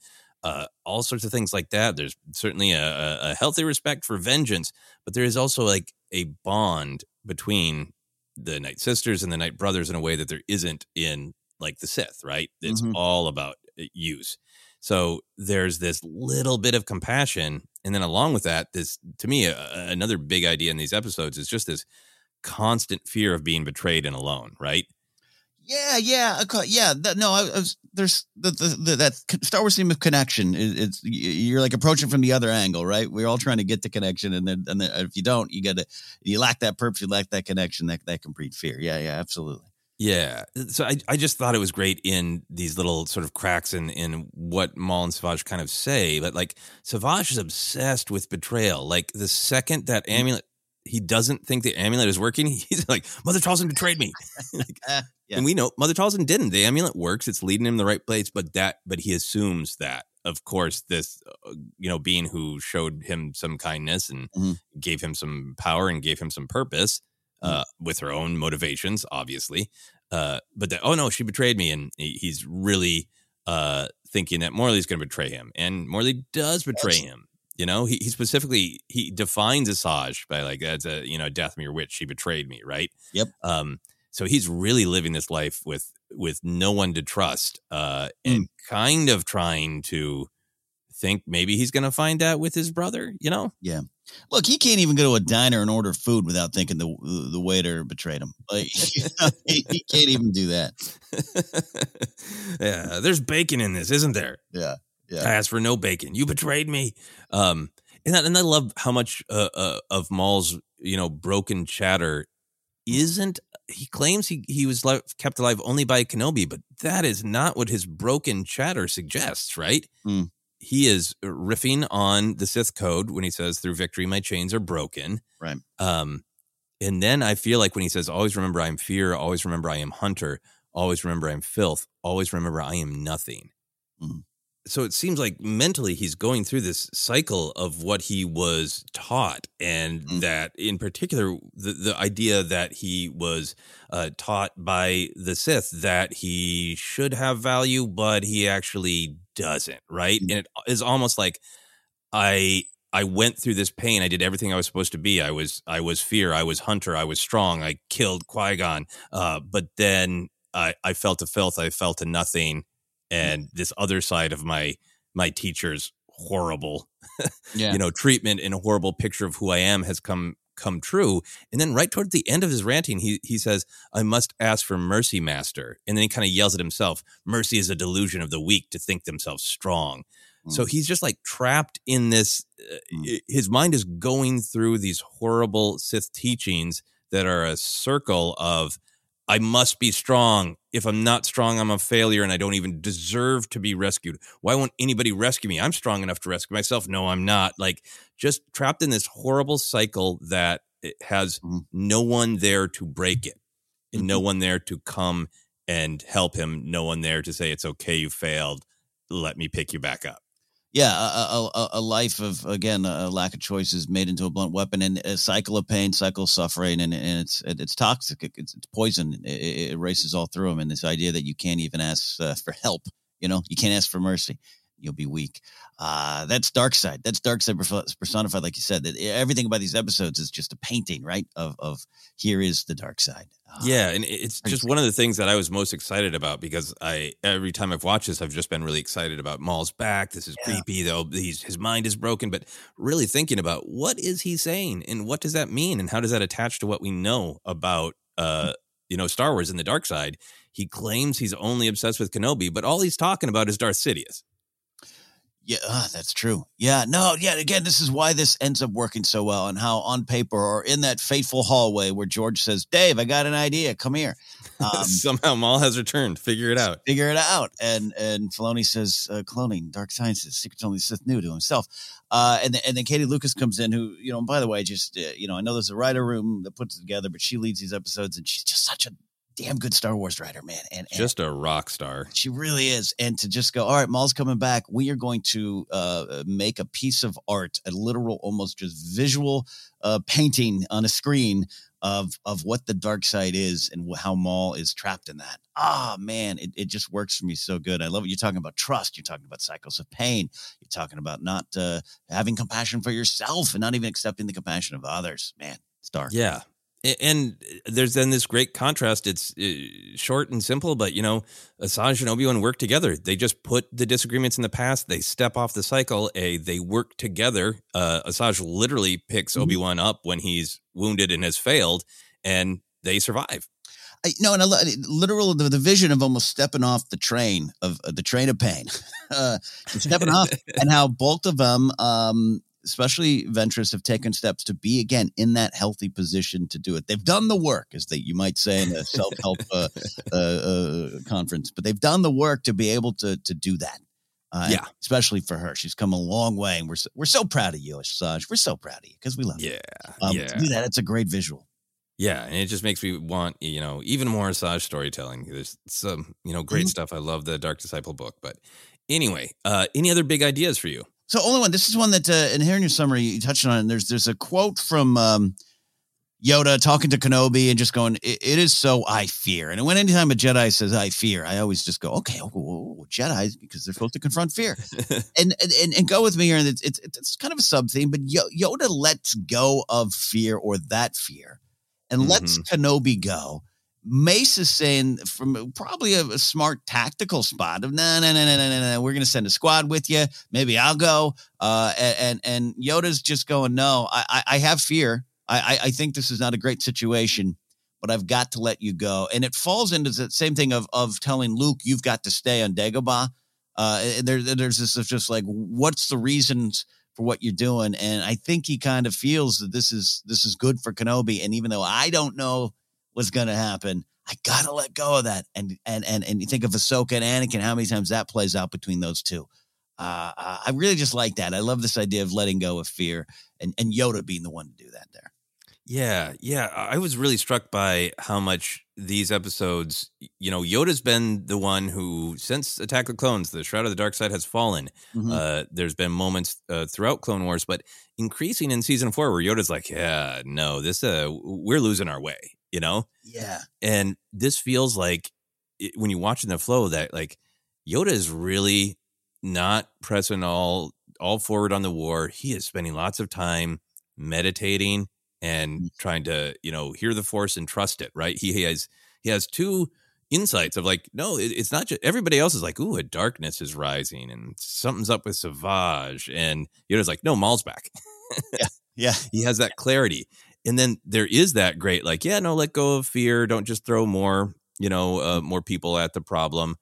uh, all sorts of things like that. There's certainly a, a- healthy respect for vengeance, but there is also like a bond between the Night Sisters and the Night Brothers in a way that there isn't in like the Sith, right? It's Mhm. all about uh, use. So there's this little bit of compassion, and then along with that, this to me a- another big idea in these episodes is just this constant fear of being betrayed and alone, right? Yeah, yeah, course, yeah. That, no, I, I was, there's the, the, the that Star Wars theme of connection. Is, it's you're like approaching from the other angle, right? We're all trying to get the connection, and then and then if you don't, you got to you lack that purpose, you lack that connection, that that can breed fear. Yeah, yeah, absolutely. Yeah. So I, I just thought it was great in these little sort of cracks in, in what Maul and Savage kind of say. But like Savage is obsessed with betrayal. Like the second that mm. amulet, he doesn't think the amulet is working. He's like, Mother Talzin betrayed me. Like, Eh, yeah. And we know Mother Talzin didn't. The amulet works. It's leading him the right place. But that, but he assumes that, of course, this, uh, you know, being who showed him some kindness and Mhm. gave him some power and gave him some purpose uh, with her own motivations, obviously. Uh, but that, oh no, she betrayed me, and he, he's really uh, thinking that Morley's going to betray him, and Morley does betray Yes. him. You know, he, he specifically he defines Asajj by like that's a you know Dathomir witch. She betrayed me, right? Yep. Um, so he's really living this life with with no one to trust, uh, and kind of trying to think maybe he's going to find out with his brother. You know, Yeah. Look, he can't even go to a diner and order food without thinking the the waiter betrayed him. Like he, he can't even do that. yeah, there's bacon in this, isn't there? Yeah, yeah. I asked for no bacon. You betrayed me. Um, and I, and I love how much uh, uh, of Maul's you know broken chatter isn't. He claims he he was li- kept alive only by Kenobi, but that is not what his broken chatter suggests. Right? Hmm. He is riffing on the Sith code when he says, "Through victory, my chains are broken." Right. Um, and then I feel like when he says, "Always remember I am fear. Always remember I am hunter. Always remember I am filth. Always remember I am nothing." Mhm. So it seems like mentally he's going through this cycle of what he was taught, and Mm. that in particular, the the idea that he was uh, taught by the Sith that he should have value, but he actually doesn't. Right, Mm. and it is almost like I I went through this pain. I did everything I was supposed to be. I was I was fear. I was hunter. I was strong. I killed Qui Gon. Uh, but then I I felt a filth. I felt a nothing. And this other side of my my teacher's horrible, Yeah. you know, treatment and a horrible picture of who I am has come come true. And then right toward the end of his ranting, he he says, "I must ask for mercy, master." And then he kind of yells at himself, "Mercy is a delusion of the weak to think themselves strong." So Mm. he's just like trapped in this. Uh, Mm. His mind is going through these horrible Sith teachings that are a circle of, I must be strong. If I'm not strong, I'm a failure and I don't even deserve to be rescued. Why won't anybody rescue me? I'm strong enough to rescue myself. No, I'm not. Like just trapped in this horrible cycle that it has Mhm. no one there to break it and no Mhm. one there to come and help him. No one there to say, it's okay, you failed. Let me pick you back up. Yeah, a, a, a- life of again a lack of choices made into a blunt weapon, and a cycle of pain, cycle of suffering, and, and it's it, it's toxic. It- It's, it's poison. It, it races all through them, and this idea that you can't even ask uh, for help. You know, you can't ask for mercy. You'll be weak. Uh, that's dark side. That's dark side personified, like you said. That everything about these episodes is just a painting, right? Of of here is the dark side. Uh, Yeah, and it's just one of the things that I was most excited about because I every time I've watched this, I've just been really excited about Maul's back. This is Yeah. creepy, though. He's his mind is broken, but really thinking about what is he saying and what does that mean and how does that attach to what we know about uh you know Star Wars in the dark side. He claims he's only obsessed with Kenobi, but all he's talking about is Darth Sidious. Yeah, uh, that's true. Yeah, no, yeah. Again, this is why this ends up working so well, and how on paper or in that fateful hallway where George says, "Dave, I got an idea. Come here." Um, Somehow Maul has returned. Figure it out. Figure it out. And and Filoni says, uh, "Cloning, dark sciences, secrets only Sith knew to himself." Uh, and then, and then Katie Lucas comes in, who you know. by the way, just uh, you know, I know there's a writer room that puts it together, but she leads these episodes, and she's just such a damn good Star Wars writer, man. And, and, just a rock star. She really is. And to just go, all right, Maul's coming back. We are going to uh, make a piece of art, a literal, almost just visual uh, painting on a screen of of what the dark side is and how Maul is trapped in that. Ah, oh, man, it, it just works for me so good. I love it. You're talking about trust. You're talking about cycles of pain. You're talking about not uh, having compassion for yourself and not even accepting the compassion of others. Man, it's dark. Yeah, and there's then this great contrast. It's uh, short and simple, but you know, Asajj and Obi Wan work together. They just put the disagreements in the past. They step off the cycle. A they work together. Uh, Asajj literally picks mm-hmm. Obi Wan up when he's wounded and has failed, and they survive. I, no, and I literal the, the vision of almost stepping off the train of uh, the train of pain, uh, stepping off, and how both of them um, especially Ventress, have taken steps to be again in that healthy position to do it. They've done the work, as they you might say in a self help uh, uh, uh, conference, but they've done the work to be able to to do that. Uh, yeah, especially for her, she's come a long way, and we're so, we're so proud of you, Asajj. We're so proud of you because we love yeah, you. Um, yeah, to do that. It's a great visual. Yeah, and it just makes me want you know even more Asajj storytelling. There's some you know great mm-hmm. stuff. I love the Dark Disciple book, but anyway, uh, any other big ideas for you? So only one. This is one that uh, in here in your summary you touched on. It. There's there's a quote from um, Yoda talking to Kenobi and just going, it, "It is so I fear." And when anytime a Jedi says "I fear," I always just go, "Okay, oh, oh, oh Jedi because they're supposed to confront fear." and, and and go with me here. And it's it's, it's kind of a sub theme, but Yoda lets go of fear or that fear, and mm-hmm. lets Kenobi go Mace is saying from probably a, a smart tactical spot of no, no, no, no, no, no. We're going to send a squad with you. Maybe I'll go. Uh, and and Yoda's just going, no, I I, have fear. I, I think this is not a great situation, but I've got to let you go. And it falls into the same thing of of telling Luke you've got to stay on Dagobah. Uh, there, there's this just like, what's the reasons for what you're doing? And I think he kind of feels that this is this is good for Kenobi. And even though I don't know was going to happen. I gotta let go of that. And and and and you think of Ahsoka and Anakin, how many times that plays out between those two. Uh, uh, I really just like that. I love this idea of letting go of fear, and and Yoda being the one to do that there. Yeah, yeah. I was really struck by how much these episodes, you know, Yoda's been the one who, since Attack of the Clones, the Shroud of the Dark Side has fallen. Mm-hmm. Uh, there's been moments uh, throughout Clone Wars, but increasing in season four where Yoda's like, yeah, no, this, uh, we're losing our way you know? Yeah. And this feels like it, when you watch in the flow that like Yoda is really not pressing all all forward on the war. He is spending lots of time meditating and mm. trying to, you know, hear the force and trust it, right? He has he has two insights of like, no, it, it's not just everybody else is like, ooh, a darkness is rising and something's up with Savage. And Yoda's like, no, Maul's back. yeah. Yeah. He has that clarity and then there is that great like yeah no let go of fear don't just throw more you know uh, more people at the problem.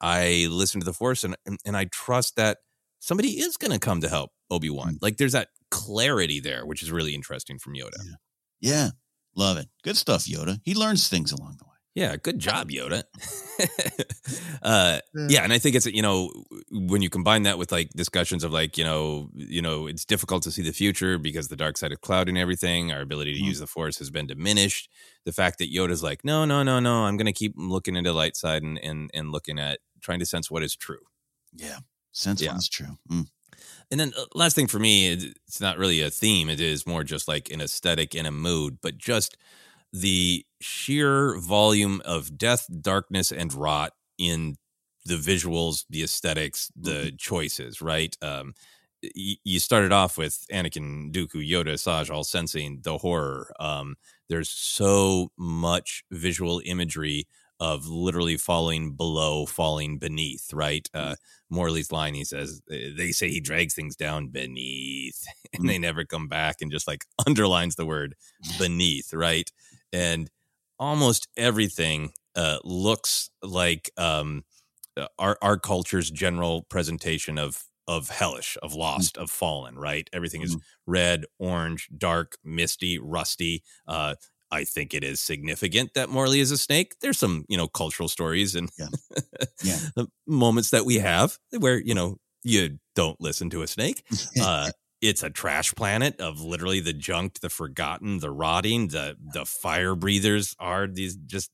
I listen to the force and and i trust that somebody is going to come to help obi-wan. Mm. like there's that clarity there which is really interesting from yoda. Yeah. yeah. Love it. Good stuff yoda. He learns things along the way yeah, good job, Yoda. uh, yeah, and I think it's you know when you combine that with like discussions of like you know you know it's difficult to see the future because the dark side of cloud and everything. Our ability to mm-hmm. use the force has been diminished. The fact that Yoda's like, no, no, no, no, I'm going to keep looking into light side and and and looking at trying to sense what is true. Yeah, sense yeah. what is true. Mm. And then uh, last thing for me, it's not really a theme. It is more just like an aesthetic and a mood, but just the sheer volume of death, darkness, and rot in the visuals, the aesthetics, the mm-hmm. choices, right? Um, y- you started off with Anakin, Dooku, Yoda, Asajj, all sensing the horror. Um, there's so much visual imagery of literally falling below, falling beneath, right? Uh, mm-hmm. Morley's line, he says, they say he drags things down beneath and they never come back and just like underlines the word beneath, right? and almost everything uh, looks like um, uh, our our culture's general presentation of of hellish, of lost, Mm. of fallen. Right, everything is Mm-hmm. red, orange, dark, misty, rusty. Uh, I think it is significant that Morley is a snake. There's some, you know, cultural stories and Yeah. Yeah. the moments that we have where, you know, you don't listen to a snake. Uh, it's a trash planet of literally the junked, the forgotten, the rotting, the the fire breathers are these just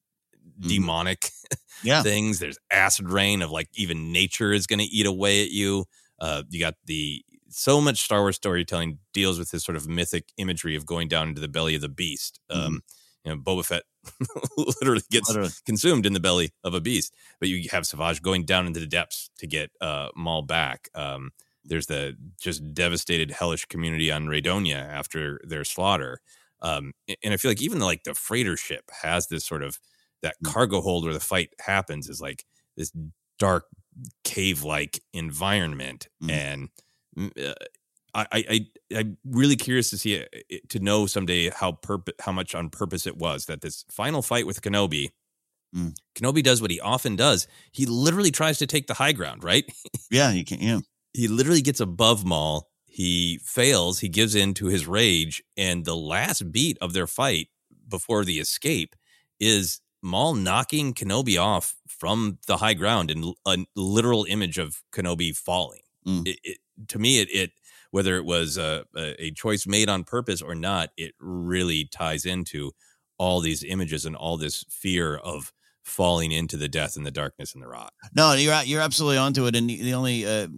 Mhm. demonic Yeah. things. There's acid rain of like even nature is going to eat away at you. Uh, you got the so much Star Wars storytelling deals with this sort of mythic imagery of going down into the belly of the beast. Um, you know, Boba Fett literally gets Literally. consumed in the belly of a beast, but you have Savage going down into the depths to get uh, Maul back. Um, there's the just devastated hellish community on Raydonia after their slaughter. Um, and I feel like even like the freighter ship has this sort of that Mm. cargo hold where the fight happens is like this dark cave like environment Mm. and mm, uh, I, I I I'm really curious to see it, it- to know someday how purpose how much on purpose it was that this final fight with Kenobi. Mm. Kenobi does what he often does. He literally tries to take the high ground, right? Yeah. You can. Yeah. He literally gets above Maul. He fails. He gives in to his rage, and the last beat of their fight before the escape is Maul knocking Kenobi off from the high ground in a literal image of Kenobi falling. Mm. It, it, to me, it, it whether it was a, a, choice made on purpose or not, it really ties into all these images and all this fear of falling into the death and the darkness and the rot. No, you're you're absolutely onto it. And the the only uh,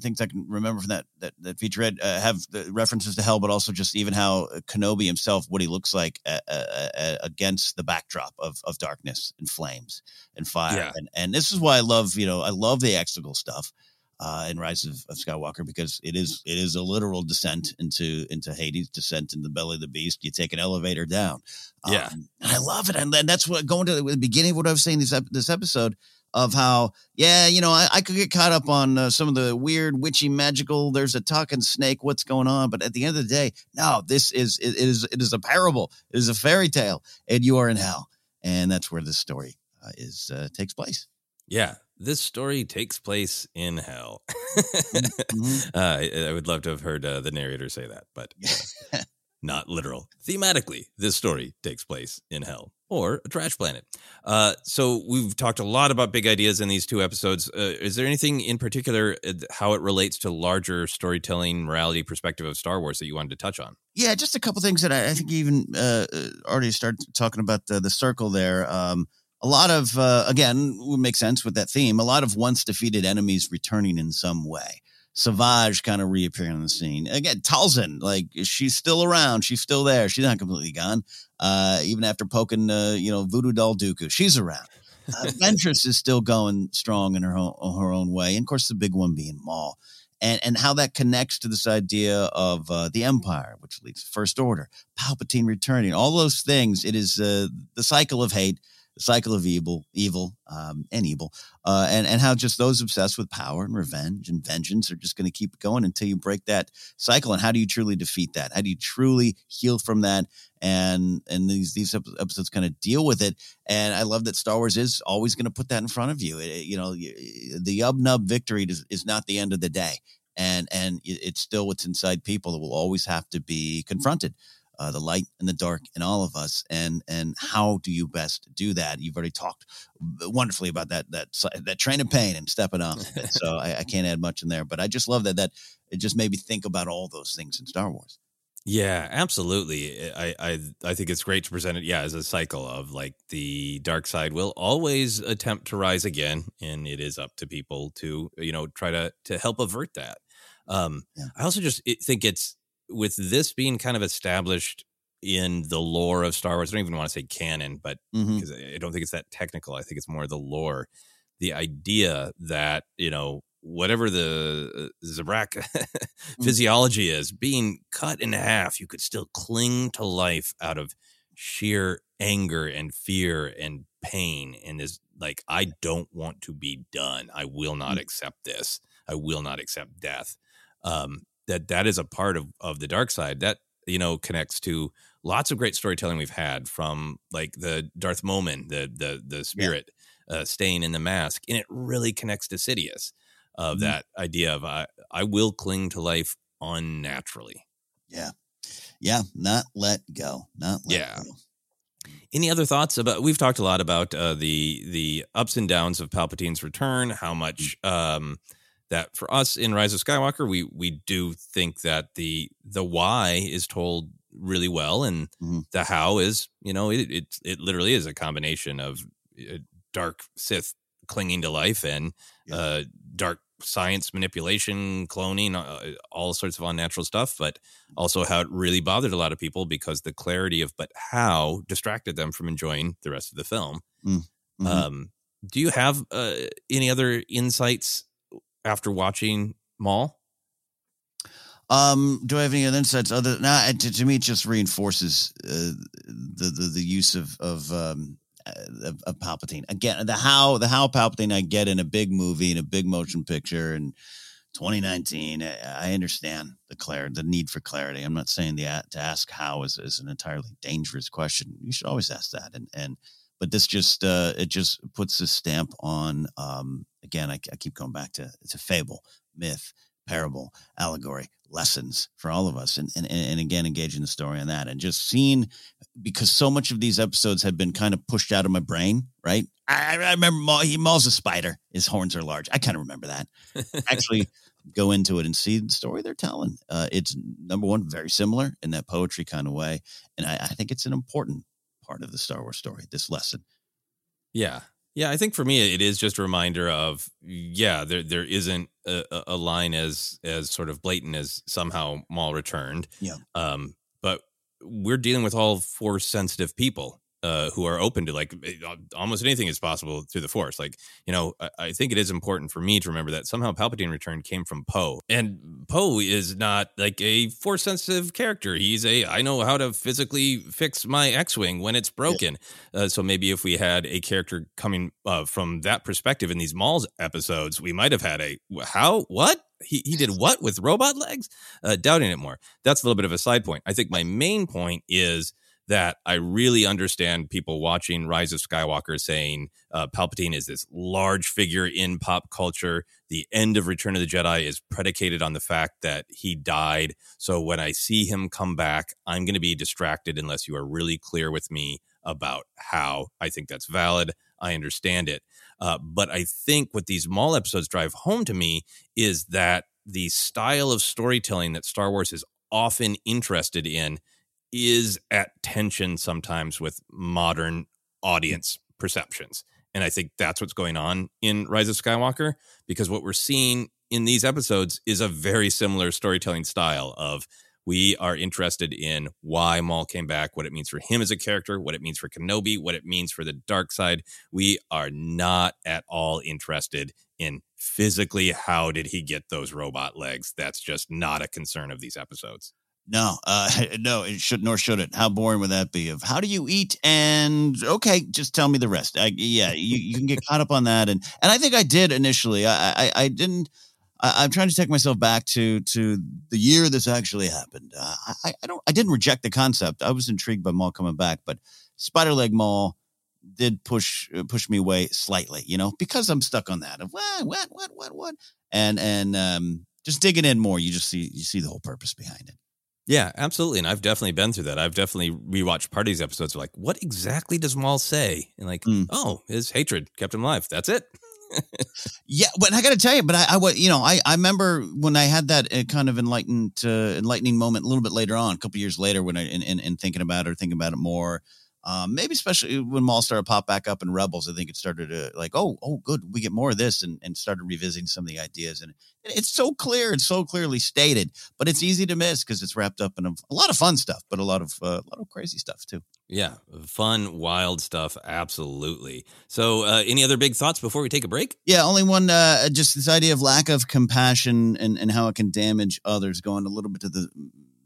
things I can remember from that that that featurette uh, have the references to hell, but also just even how Kenobi himself, what he looks like uh, uh, uh, against the backdrop of of darkness and flames and fire. Yeah. And and this is why I love you know I love the exegol stuff. Uh, in Rise of, of Skywalker, because it is it is a literal descent into into Hades, descent in the belly of the beast. You take an elevator down, Yeah. Um, and I love it, and then that's what going to the, the beginning of what I was saying this ep- this episode of how, yeah, you know, I, I could get caught up on uh, some of the weird, witchy, magical. There's a talking snake. What's going on? But at the end of the day, no, this is it, it is it is a parable. It is a fairy tale, and you are in hell, and that's where this story uh, is uh, takes place. Yeah, this story takes place in hell. Mhm. uh, I, I would love to have heard uh, the narrator say that, but not literal. Thematically, this story takes place in hell or a trash planet. Uh, so we've talked a lot about big ideas in these two episodes. Uh, is there anything in particular uh, how it relates to larger storytelling, morality perspective of Star Wars that you wanted to touch on? Yeah, just a couple things that I, I think even uh, uh, already started talking about the, the circle there. Um, a lot of, again, would make sense with that theme. A lot of once defeated enemies returning in some way. Savage kind of reappearing on the scene. Again, Talzin, like she's still around. She's still there. She's not completely gone. Uh, even after poking, uh, you know, Voodoo Doll Dooku, she's around. Uh, Ventress is still going strong in her own, her own way. And of course, the big one being Maul and and how that connects to this idea of uh, the empire, which leads to First Order, Palpatine returning, all those things. It is uh, the cycle of hate, cycle of evil, evil, um, and evil, uh, and and how just those obsessed with power and revenge and vengeance are just going to keep going until you break that cycle. And how do you truly defeat that? How do you truly heal from that? And and these these episodes kind of deal with it. And I love that Star Wars is always going to put that in front of you. It- you know, the yub nub victory is, is not the end of the day and and it's still what's inside people that will always have to be confronted uh, the light and the dark in all of us and and how do you best do that you've already talked wonderfully about that that that train of pain and stepping off of it. so I, I can't add much in there but i just love that that it just made me think about all those things in star wars Yeah, absolutely. I, I I think it's great to present it, yeah, as a cycle of like the dark side will always attempt to rise again, and it is up to people to you know try to to help avert that. Um, Yeah. I also just think it's with this being kind of established in the lore of Star Wars. I don't even want to say canon, but mm-hmm. because I I don't think it's that technical. I think it's more the lore, the idea that you know whatever the uh, Zabrak physiology is, being cut in half, you could still cling to life out of sheer anger and fear and pain, and is like, I don't want to be done. I will not Mm. accept this. I will not accept death. Um, that that is a part of of the dark side that you know connects to lots of great storytelling we've had from like the Darth Momin, the the the spirit uh, staying in the mask, and it really connects to Sidious of Mhm. that idea of I I will cling to life unnaturally. Yeah. Yeah. Not let go. Not let Yeah. go. Any other thoughts about? We've talked a lot about uh, the the ups and downs of Palpatine's return. How much um, that for us in Rise of Skywalker, we we do think that the the why is told really well, and Mhm. the how is you know it it it literally is a combination of uh, dark Sith clinging to life and Yeah. uh, dark science manipulation, cloning, uh, all sorts of unnatural stuff, but also how it really bothered a lot of people because the clarity of but how distracted them from enjoying the rest of the film. Mhm. Um, do you have uh, any other insights after watching Maul? Um, do I have any other insights other than nah, to, to me it just reinforces uh, the, the the use of of um uh, of, of Palpatine. Again the how the how Palpatine I get in a big movie in a big motion picture and 2019 I, I understand the clarity the need for clarity. I'm not saying the to ask how is, is an entirely dangerous question. You should always ask that. And and but this just uh it just puts a stamp on um again I, I keep going back to it's a fable myth parable allegory lessons for all of us and, and and again engaging the story on that and just seeing because so much of these episodes had been kind of pushed out of my brain right? I, I remember Maul, he mauls a spider his horns are large i kind of remember that. Actually go into it and see the story they're telling uh, it's number one very similar in that poetry kind of way and I, I think it's an important part of the star wars story this lesson Yeah. Yeah, I think for me it is just a reminder of yeah, there there isn't a, a- line as as sort of blatant as somehow Maul returned. Yeah. Um, but we're dealing with all force sensitive people uh, who are open to like eh, almost anything is possible through the force. Like you know, I, I think it is important for me to remember that somehow Palpatine returned came from Poe, and Poe is not like a force sensitive character. He's a I know how to physically fix my X wing when it's broken. Uh, so maybe if we had a character coming uh, from that perspective in these Maul's episodes, we might have had a how what he he did what with robot legs? Uh, doubting it more. That's a little bit of a side point. I think my main point is that I really understand people watching Rise of Skywalker saying uh, Palpatine is this large figure in pop culture. The end of Return of the Jedi is predicated on the fact that he died. So when I see him come back, I'm going to be distracted unless you are really clear with me about how I think that's valid. I understand it. Uh, but I think what these Maul episodes drive home to me is that the style of storytelling that Star Wars is often interested in is at tension sometimes with modern audience perceptions. And I think that's what's going on in Rise of Skywalker because what we're seeing in these episodes is a very similar storytelling style of we are interested in why Maul came back, what it means for him as a character, what it means for Kenobi, what it means for the dark side. We are not at all interested in physically how did he get those robot legs. That's just not a concern of these episodes. No, uh, no, it should nor should it. How boring would that be? Of how do you eat? And okay, just tell me the rest. I, yeah, you, you can get caught up on that, and and I think I did initially. I I, I didn't. I, I'm trying to take myself back to to the year this actually happened. Uh, I I don't. I didn't reject the concept. I was intrigued by Maul coming back, but Spider Leg Maul did push uh, push me away slightly. You know, because I'm stuck on that of what what what what what, and and um, just digging in more, you just see you see the whole purpose behind it. Yeah, absolutely. And I've definitely been through that. I've definitely rewatched part of these episodes like, what exactly does Maul say? And like, Mm. oh, his hatred kept him alive. That's it. Yeah, but I got to tell you, but I, I, you know, I, I remember when I had that uh, kind of enlightened, uh, enlightening moment a little bit later on, a couple years later, when I, in, in, in thinking about it or thinking about it more, um, maybe especially when Maul started to pop back up in Rebels, I think it started to like, oh, oh, good, we get more of this, and, and started revisiting some of the ideas, and it's so clear and so clearly stated, but it's easy to miss because it's wrapped up in a, a lot of fun stuff, but a lot of uh, a lot of crazy stuff too. Yeah, fun, wild stuff. Absolutely. So, uh, any other big thoughts before we take a break? Yeah, only one. Uh, just this idea of lack of compassion and, and how it can damage others. Going a little bit to the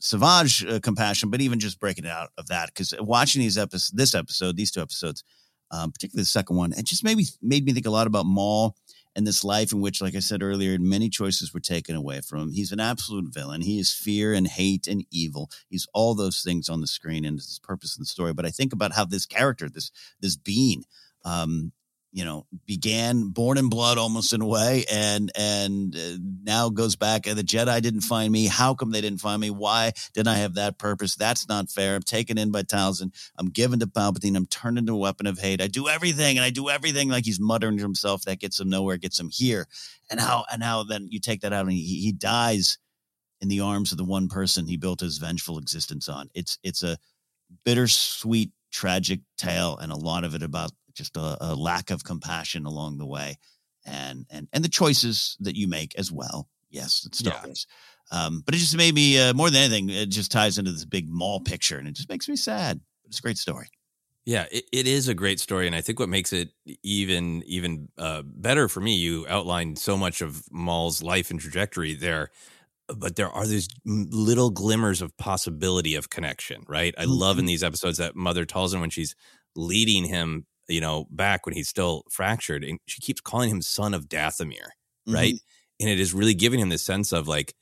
Savage uh, compassion, but even just breaking it out of that, because watching these episodes, this episode, these two episodes, um, particularly the second one, it just maybe made me think a lot about Maul and this life in which, like I said earlier, many choices were taken away from him. He's an absolute villain. He is fear and hate and evil. He's all those things on the screen and his purpose in the story. But I think about how this character, this this being, um, you know, began born in blood almost in a way, and and uh, now goes back and the Jedi didn't find me. How come they didn't find me? Why didn't I have that purpose? That's not fair. I'm taken in by Talzin. I'm given to Palpatine. I'm turned into a weapon of hate. I do everything and I do everything like he's muttering to himself. That gets him nowhere, gets him here. And how and how then you take that out and he, he dies in the arms of the one person he built his vengeful existence on. It's it's a bittersweet, tragic tale, and a lot of it about just a, a lack of compassion along the way, and and and the choices that you make as well. Yes, it's Star Yeah. Wars. Um, but it just made me uh, more than anything. It just ties into this big mall picture, and it just makes me sad. But it's a great story. Yeah, it, it is a great story, and I think what makes it even even uh, better for me, you outlined so much of Maul's life and trajectory there, but there are these little glimmers of possibility of connection, right? I love in these episodes that Mother Talzin when she's leading him, you know, back when he's still fractured, and she keeps calling him son of Dathomir, right? And it is really giving him this sense of like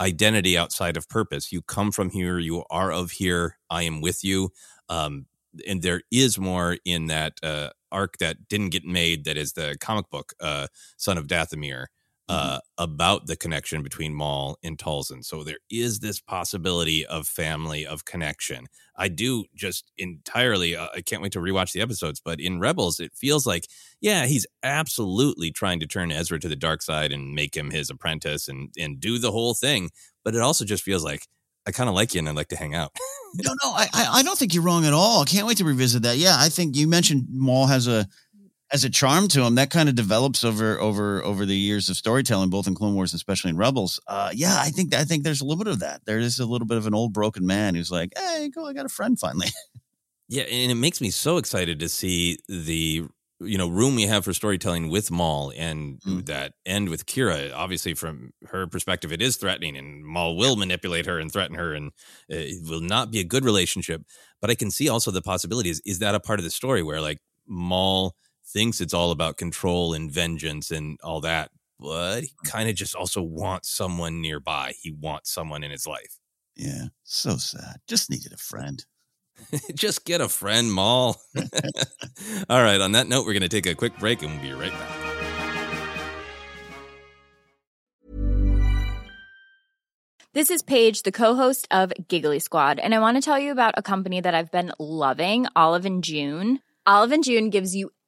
identity outside of purpose. You come from here, you are of here, I am with you. Um, and there is more in that uh, arc that didn't get made that is the comic book uh, son of dathomir uh, about the connection between maul and talzin. So there is this possibility of family of connection. I do just entirely uh, i can't wait to rewatch the episodes but in rebels it feels like yeah he's absolutely trying to turn ezra to the dark side and make him his apprentice and and do the whole thing. But it also just feels like i kind of like you and i'd like to hang out. No, no, I, I I don't think you're wrong at all. I can't wait to revisit that. Yeah, I think you mentioned Maul has a has a charm to him that kind of develops over over over the years of storytelling, both in Clone Wars, and especially in Rebels. Uh, yeah, I think I think there's a little bit of that. There is a little bit of an old broken man who's like, "Hey, go, I got a friend finally." Yeah, and it makes me so excited to see the you know room we have for storytelling with Maul and Mm. that end with Qi'ra. Obviously, from her perspective, it is threatening, and Maul will manipulate her and threaten her, and uh, it will not be a good relationship. But I can see also the possibilities. Is that a part of the story where like Maul thinks it's all about control and vengeance and all that, but he kind of just also wants someone nearby. He wants someone in his life. yeah, so sad. Just needed a friend. Just get a friend, Maul. All right. On that note, we're going to take a quick break and we'll be right back. This is Paige, the co-host of Giggly Squad, and I want to tell you about a company that I've been loving, Olive and June. Olive and June gives you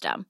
system.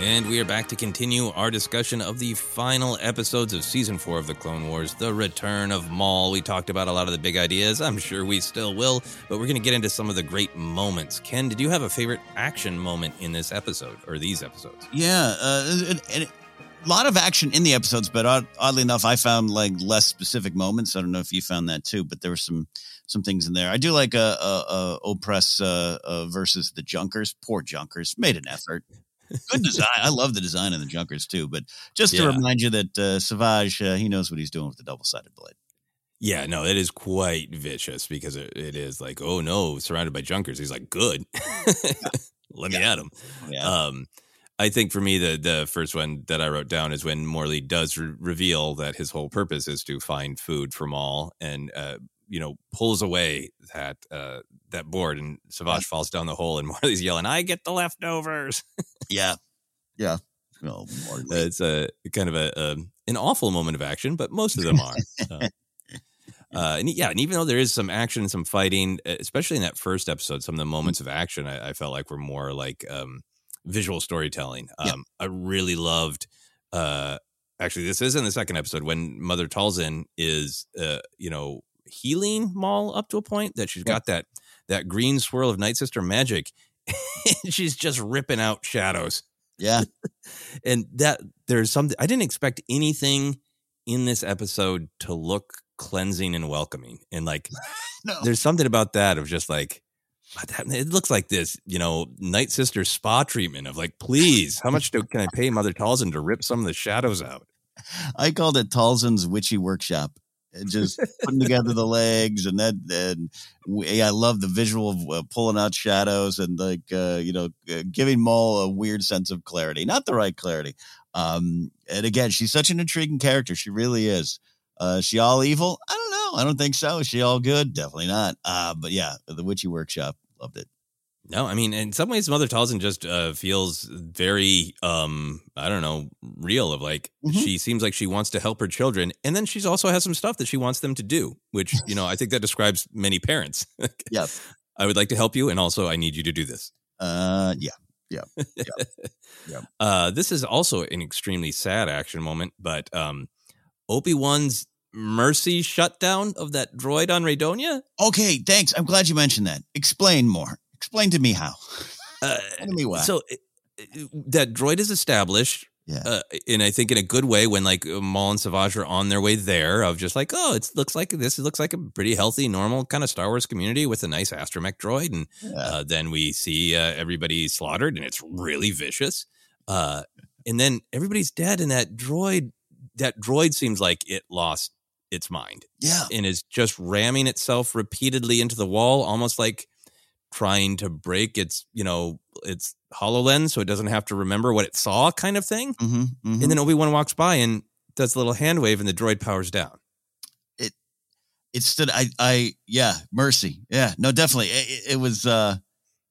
And we are back to continue our discussion of the final episodes of season four of the Clone Wars, the return of Maul. We talked about a lot of the big ideas. I'm sure we still will, but we're going to get into some of the great moments. Ken, did you have a favorite action moment in this episode or these episodes? Yeah, uh, and, and a lot of action in the episodes, but odd, oddly enough, I found like less specific moments. I don't know if you found that too, but there were some some things in there. I do like a, a, a uh, uh, versus the Junkers. Poor Junkers made an effort. Good design. I love the design of the Junkers too. But just to Yeah. remind you that uh, Savage, uh, he knows what he's doing with the double sided blade. Yeah, no, it is quite vicious because it, it is like, oh no, surrounded by junkers. He's like, good. Let me at him. Yeah. Um, I think for me, the the first one that I wrote down is when Morley does re- reveal that his whole purpose is to find food for Maul, and uh, you know pulls away that uh, that board, and Savage falls down the hole, and Morley's yelling, "I get the leftovers." yeah, yeah. No, more it's a kind of a um, an awful moment of action, but most of them are. Uh, uh, and yeah, and even though there is some action and some fighting, uh, especially in that first episode, some of the moments of action I, I felt like were more like um, visual storytelling. Um, Yeah. I really loved. Uh, actually, this is in the second episode when Mother Talzin is, uh, you know, healing Maul up to a point that she's got that that green swirl of Night Sister magic. she's just ripping out shadows Yeah. and that there's something I didn't expect anything in this episode to look cleansing and welcoming. And like No. there's something about that of just like that- it looks like this, you know, Night Sister spa treatment of like, please, how much do, can I pay Mother Talzin to rip some of the shadows out? I called it Talzin's Witchy Workshop. And just putting together the legs and that, and we, I love the visual of uh, pulling out shadows and like, uh, you know, uh, giving Maul a weird sense of clarity, not the right clarity. Um, and again, she's such an intriguing character. She really is. Uh, is she all evil? I don't know. I don't think so. Is she all good? Definitely not. Uh, but yeah, the Witchy Workshop, loved it. No, I mean, in some ways, Mother Talzin just uh, feels very, um, I don't know, real. Of like, Mhm. she seems like she wants to help her children, and then she's also has some stuff that she wants them to do, which you know, I think that describes many parents. Yeah. I would like to help you, and also I need you to do this. Uh, yeah. Yeah. Yeah. Uh, this is also an extremely sad action moment, but um, Obi Wan's mercy shutdown of that droid on Raydonia. Okay. Thanks. I'm glad you mentioned that. Explain more. Explain to me how. Uh, Tell me why. So uh, uh, that droid is established. Yeah. Uh, and I think in a good way when like Maul and Savage are on their way there of just like oh it looks like this looks like a pretty healthy normal kind of Star Wars community with a nice astromech droid and Yeah. uh, then we see uh, everybody slaughtered and it's really vicious uh, and then everybody's dead and that droid that droid seems like it lost its mind. Yeah. And is just ramming itself repeatedly into the wall, almost like trying to break its, you know, its HoloLens so it doesn't have to remember what it saw kind of thing. Mm-hmm, mm-hmm. And then Obi-Wan walks by and does a little hand wave and the droid powers down. it it stood I I yeah, mercy. Yeah, no, definitely. It, it was uh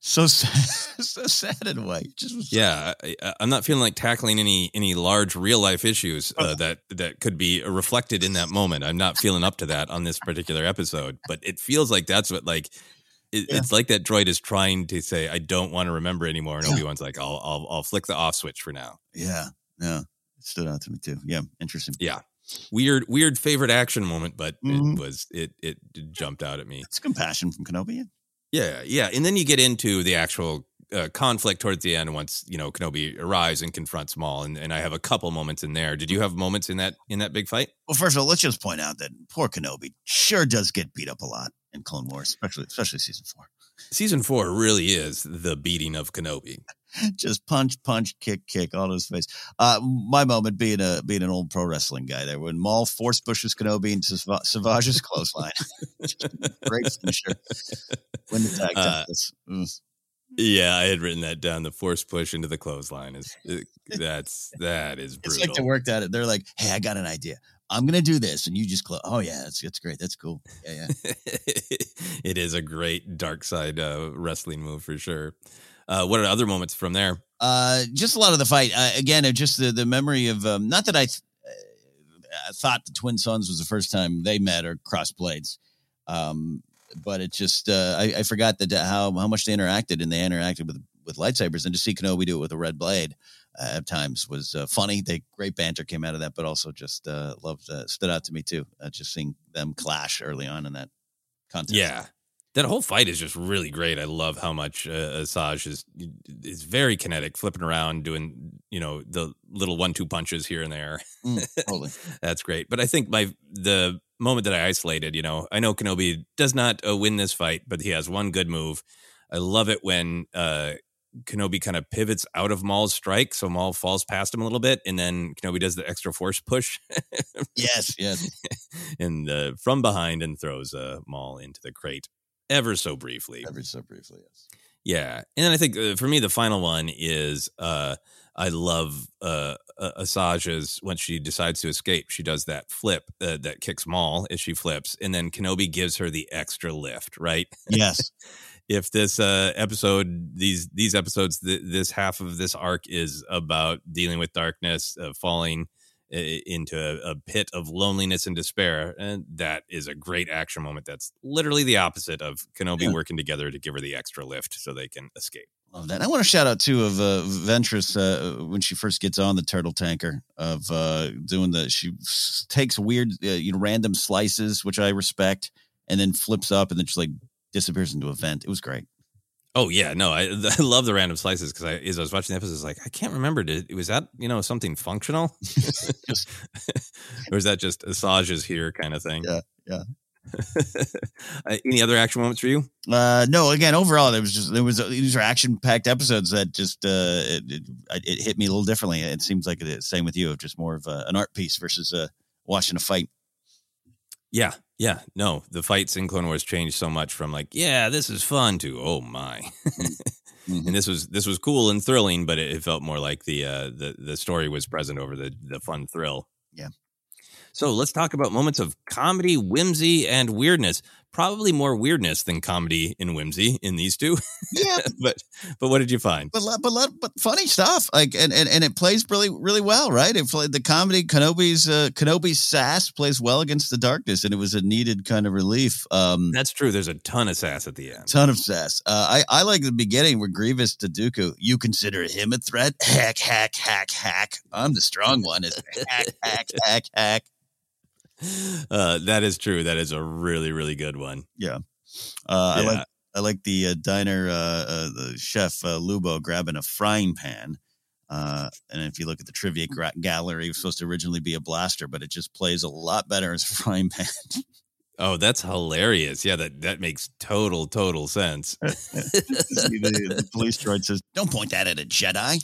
so sad, so sad in a way. Just was Yeah, I, I- I'm not feeling like tackling any any large real life issues uh, that that could be reflected in that moment. I'm not feeling up to that on this particular episode, but it feels like that's what like it, Yeah. it's like that droid is trying to say I don't want to remember anymore, and Yeah. Obi Wan's like I'll, I'll I'll flick the off switch for now. Yeah, yeah. It stood out to me too. Yeah, interesting. Yeah, weird weird favorite action moment, but Mhm. it was it it jumped out at me. It's compassion from Kenobi. Yeah, yeah, and then you get into the actual uh, conflict towards the end once you know Kenobi arrives and confronts Maul, and, and I have a couple moments in there. Did you have moments in that in that big fight? Well, first of all, let's just point out that poor Kenobi sure does get beat up a lot in Clone Wars, especially especially season four. Season four really is the beating of Kenobi. just punch, punch, kick, kick all his face. Uh, my moment being a being an old pro wrestling guy there when Maul force pushes Kenobi into Sava- Savage's clothesline. Great finisher. Win the tag Uh, titles. Mm. Yeah, I had written that down. The force push into the clothesline is that's that is It's brutal. like they worked at it. They're like, "Hey, I got an idea. I'm gonna do this," and you just close. Oh yeah, that's that's great. That's cool. Yeah, yeah. it is a great dark side uh, wrestling move for sure. Uh, what are other moments from there? Uh, just a lot of the fight. Uh, again, just the, the memory of um, not that I th- uh, thought the Twin Suns was the first time they met or crossed blades, um, but it just uh, I, I forgot that how how much they interacted and they interacted with with lightsabers and to see Kenobi do it with a red blade uh, at times was uh, funny. They great banter came out of that, but also just uh, loved uh, stood out to me too. Uh, just seeing them clash early on in that contest. Yeah, that whole fight is just really great. I love how much uh, Asajj is is very kinetic, flipping around, doing you know the little one two punches here and there. Mm, totally. That's great. But I think my the moment that I isolated, you know, I know Kenobi does not uh, win this fight, but he has one good move. I love it when uh Kenobi kind of pivots out of Maul's strike, so Maul falls past him a little bit, and then Kenobi does the extra force push. yes, yes. and uh, from behind and throws uh, Maul into the crate ever so briefly. Ever so briefly, yes. Yeah, and then I think uh, for me the final one is uh, I love uh, uh, Asajj's when she decides to escape. She does that flip uh, that kicks Maul as she flips, and then Kenobi gives her the extra lift. Right? Yes. if this uh, episode, these these episodes, th- this half of this arc is about dealing with darkness, uh, falling into a, a pit of loneliness and despair, and that is a great action moment. That's literally the opposite of Kenobi Yeah. working together to give her the extra lift so they can escape. Love that. I want to shout out too of uh, Ventress uh, when she first gets on the turtle tanker of uh, doing the she takes weird uh, you know random slices which I respect and then flips up and then just like disappears into a vent. It was great. Oh yeah, no, I, I love the random slices because I, as I was watching the episode, I was like, I can't remember. Did was that you know something functional, or is that just Asajj's here kind of thing? Yeah, yeah. Uh, Any other action moments for you? Uh, no, again, overall, there was just there was these are action packed episodes that just uh, it, it, it hit me a little differently. It seems like it is same with you, of just more of a, an art piece versus uh, watching a fight. Yeah, yeah. No, the fights in Clone Wars changed so much from like, yeah, this is fun to oh my. Mm-hmm. And this was this was cool and thrilling, but it, it felt more like the uh, the the story was present over the the fun thrill. Yeah. So let's talk about moments of comedy, whimsy, and weirdness. Probably more weirdness than comedy and whimsy in these two. Yeah, but but what did you find? but but but funny stuff like and, and and it plays really really well right it played the comedy kenobi's uh kenobi's sass plays well against the darkness and it was a needed kind of relief um That's true. There's a ton of sass at the end. ton of sass uh i i like the beginning where grievous to dooku you consider him a threat hack hack hack hack i'm the strong one is hack hack hack hack Uh, that is true. That is a really really good one. yeah uh i like i like the uh, diner uh, uh the chef uh, lubo grabbing a frying pan uh, and if you look at the trivia gra- gallery, it was supposed to originally be a blaster, but it just plays a lot better as a frying pan. Oh, that's hilarious. Yeah, that that makes total total sense. the, the police droid says, "Don't point that at a Jedi."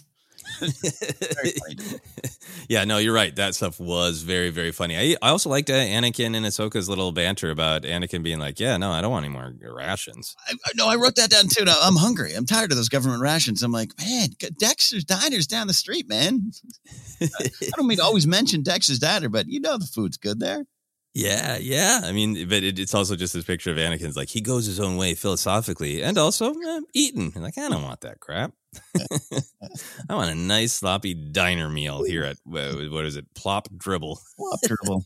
yeah, no, you're right. That stuff was very, very funny. I, I also liked uh, Anakin and Ahsoka's little banter about Anakin being like, "Yeah, no, I don't want any more rations." I, no, I wrote that down too. No, I'm hungry. I'm tired of those government rations. I'm like, man, Dexter's Diner's down the street, man. I don't mean to always mention Dexter's Diner, but you know the food's good there. Yeah, yeah. I mean, but it, it's also just this picture of Anakin's like he goes his own way philosophically and also eh, eating. Like I don't want that crap. I want a nice sloppy diner meal here at what is it? Plop dribble. Plop dribble.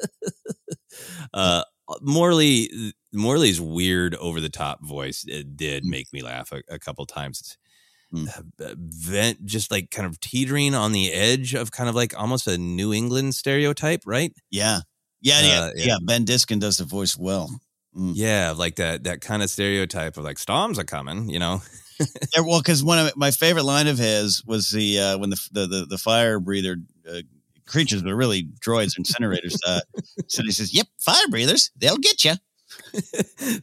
uh, Morley Morley's weird over the top voice it did mm. make me laugh a, a couple times. Mm. Vent just like kind of teetering on the edge of kind of like almost a New England stereotype, right? Yeah. Yeah, yeah, uh, yeah, yeah. Ben Diskin does the voice well. Mm. Yeah, like that that kind of stereotype of like storms are coming, you know. yeah, well, because one of my favorite line of his was the uh, when the the the, the fire breather uh, creatures, but really droids, incinerators. Uh, so he says, "Yep, fire breathers, they'll get you."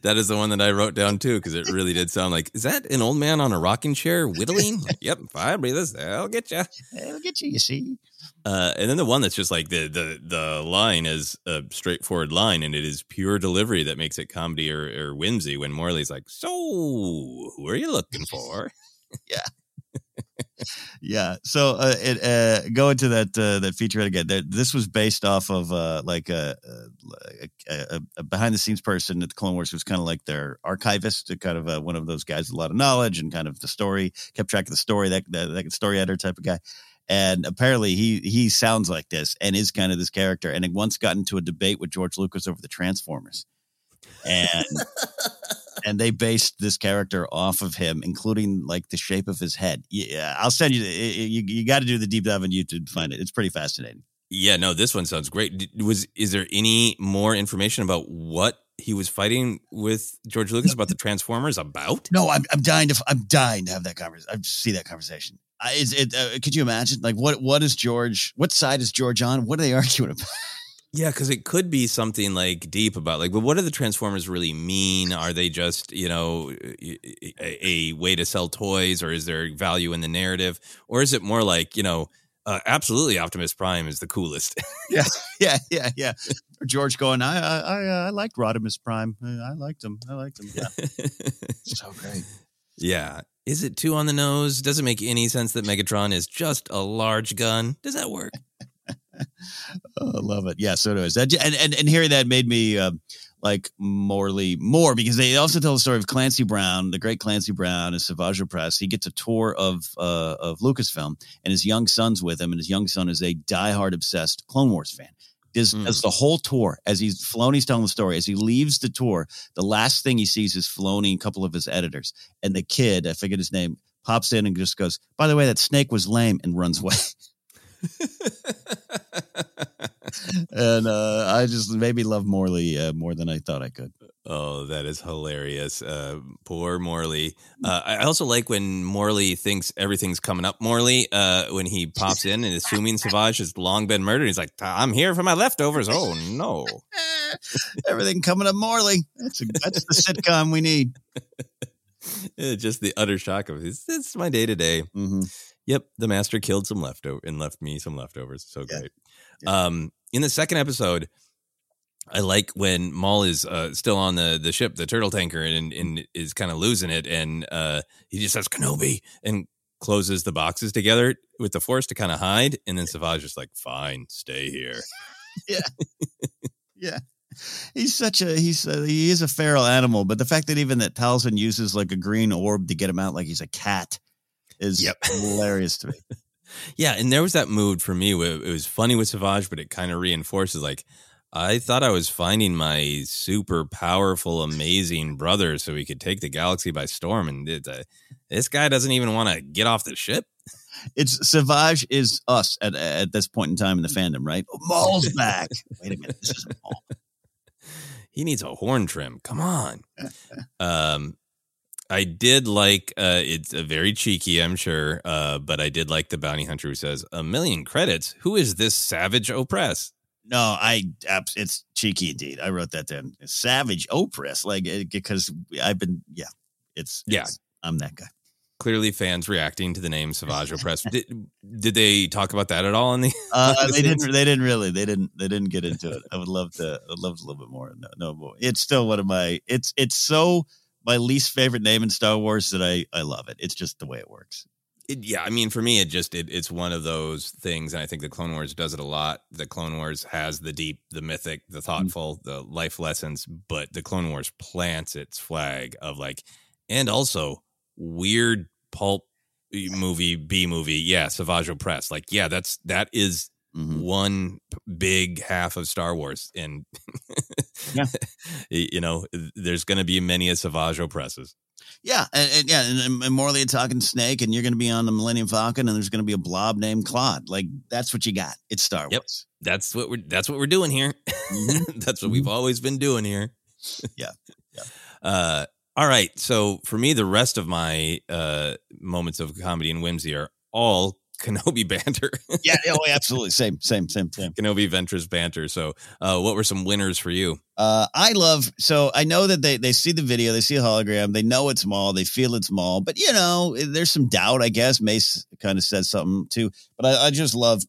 that is the one that I wrote down too, because it really did sound like, is that an old man on a rocking chair whittling? like, yep, fire breathers, I'll get you. They'll get you, you see. Uh, and then the one that's just like the the the line is a straightforward line, and it is pure delivery that makes it comedy or, or whimsy. When Morley's like, "So, who are you looking for?" yeah, yeah. So uh, it uh, go into that uh, that feature again. That this was based off of uh, like a, a, a, behind the scenes person at the Clone Wars who was kind of like their archivist, kind of uh, one of those guys with a lot of knowledge and kind of the story kept track of the story that that, that story editor type of guy and apparently he he sounds like this and is kind of this character and once got into a debate with george lucas over the transformers and and they based this character off of him including like the shape of his head yeah i'll send you you, you got to do the deep dive on youtube to find it it's pretty fascinating yeah no this one sounds great was is there any more information about what he was fighting with George Lucas about the Transformers about? No, I'm, I'm dying to I'm dying to have that conversation. I see that conversation is it? Uh, could you imagine? Like, what? What is George? What side is George on? What are they arguing about? Yeah, because it could be something like deep about like, but what do the Transformers really mean? Are they just you know a, a way to sell toys, or is there value in the narrative, or is it more like you know? Uh, absolutely, Optimus Prime is the coolest. yeah, yeah, yeah, yeah. George going, I, I, I, I liked Rodimus Prime. I liked him. I liked him. Yeah, so great. Yeah, is it too on the nose? Doesn't make any sense that Megatron is just a large gun. Does that work? oh, I love it. Yeah, so does. And, and, and hearing that made me uh, like Morley more because they also tell the story of Clancy Brown, the great Clancy Brown and Savage Opress. He gets a tour of uh, of Lucasfilm and his young son's with him, and his young son is a diehard obsessed Clone Wars fan does, mm. does the whole tour as he's Filoni's telling the story. As he leaves the tour, the last thing he sees is Filoni and a couple of his editors, and the kid, I forget his name, pops in and just goes, "By the way, that snake was lame," and runs away. and uh, I just made me love Morley uh, more than I thought I could. Oh, that is hilarious. Uh, poor Morley. Uh, I also like when Morley thinks everything's coming up. Morley, uh, when he pops in and assuming Savage has long been murdered, he's like, "I'm here for my leftovers." Oh no! Everything coming up, Morley. That's a, that's the sitcom we need. Just the utter shock of this. It's my day to day. Yep, the master killed some leftover and left me some leftovers. So yeah. great. Yeah. Um, in the second episode, I like when Maul is uh, still on the the ship, the turtle tanker, and, and is kind of losing it, and uh, he just says Kenobi and closes the boxes together with the force to kind of hide, and then Savage is like, "Fine, stay here." yeah, yeah. He's such a he's a, he is a feral animal, but the fact that even that Talzin uses like a green orb to get him out like he's a cat is yep. hilarious to me. Yeah, and there was that mood for me. Where it was funny with Savage, but it kind of reinforces like I thought I was finding my super powerful, amazing brother so he could take the galaxy by storm. And it, uh, this guy doesn't even want to get off the ship. It's Savage is us at at this point in time in the fandom, right? Oh, Maul's back. Wait a minute, this isn't Maul. He needs a horn trim. Come on. um, I did like uh, it's a very cheeky, I'm sure, uh, but I did like the bounty hunter who says a million credits. Who is this Savage Opress? No, I it's cheeky indeed. I wrote that down. Savage Opress, like because I've been yeah, it's, yeah. It's, I'm that guy. clearly fans reacting to the name Savage Opress. Did, did they talk about that at all in the? Uh, they didn't. They didn't really. They didn't. They didn't get into it. I would love to. I would love a little bit more. No, no more. It's still one of my. It's it's so my least favorite name in Star Wars that I I love it. It's just the way it works. It, yeah, I mean, for me, it just it, it's one of those things, and I think the Clone Wars does it a lot. The Clone Wars has the deep, the mythic, the mm-hmm. thoughtful, the life lessons, but the Clone Wars plants its flag of like, and also weird pulp movie, B movie, yeah, Savage Opress, Like, yeah, that's that is Mhm. one big half of Star Wars, and Yeah. you know, there's going to be many a Savage Opresses. Yeah, and, and yeah, and, and Morley a talking snake, and you're going to be on the Millennium Falcon, and there's going to be a blob named Claude. Like that's what you got. It's Star Yep. Wars. That's what we're that's what we're doing here. that's what we've always been doing here. Yeah. Yeah. Uh all right. So for me, the rest of my uh moments of comedy and whimsy are all Kenobi banter. Yeah. Oh, absolutely. Same. Same. Same. Same. Kenobi Ventress banter. So uh what were some winners for you? Uh, I love so I know that they they see the video, they see a hologram, they know it's Maul, they feel it's Maul, but you know, there's some doubt, I guess. Mace kind of says something too, but I, I just love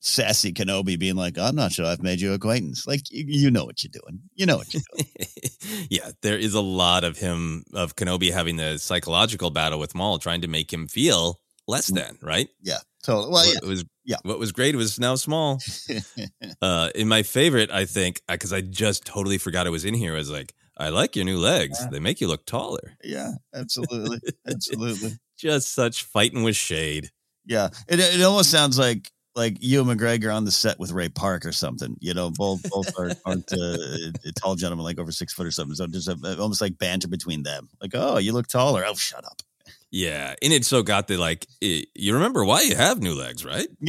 sassy Kenobi being like, I'm not sure I've made you acquaintance. Like you, you know what you're doing. You know what you're doing. yeah, there is a lot of him of Kenobi having the psychological battle with Maul, trying to make him feel less than, right? yeah. Totally. well, yeah. What was Yeah. what was great was now small. Uh, in my favorite, I think, because I just totally forgot it was in here, I was like, I like your new legs. Yeah. They make you look taller. yeah, absolutely. Absolutely. Just such fighting with shade. Yeah. It it almost sounds like like Ewan McGregor on the set with Ray Park or something. You know, both both are, aren't uh, tall gentlemen, like over six foot or something. So just a, almost like banter between them. Like, oh, you look taller. Oh, shut up. Yeah, and it so got the like. eh, You remember why you have new legs, right?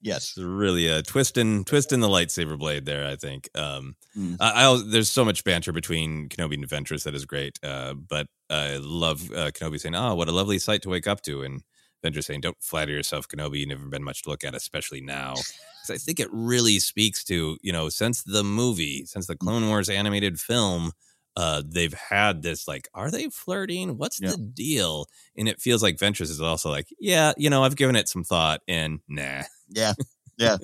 yes. It's really a twisting, twisting the lightsaber blade there. I think. Um, Mm. I, I there's so much banter between Kenobi and Ventress that is great. Uh, but I love uh, Kenobi saying, "Oh, what a lovely sight to wake up to," and Ventress saying, "Don't flatter yourself, Kenobi. You've never been much to look at, especially now." I think it really speaks to you know since the movie, since the Clone Wars animated film. Uh, they've had this like, are they flirting? What's Yeah. the deal? And it feels like Ventress is also like, yeah, you know, I've given it some thought, and nah, Yeah. Yeah.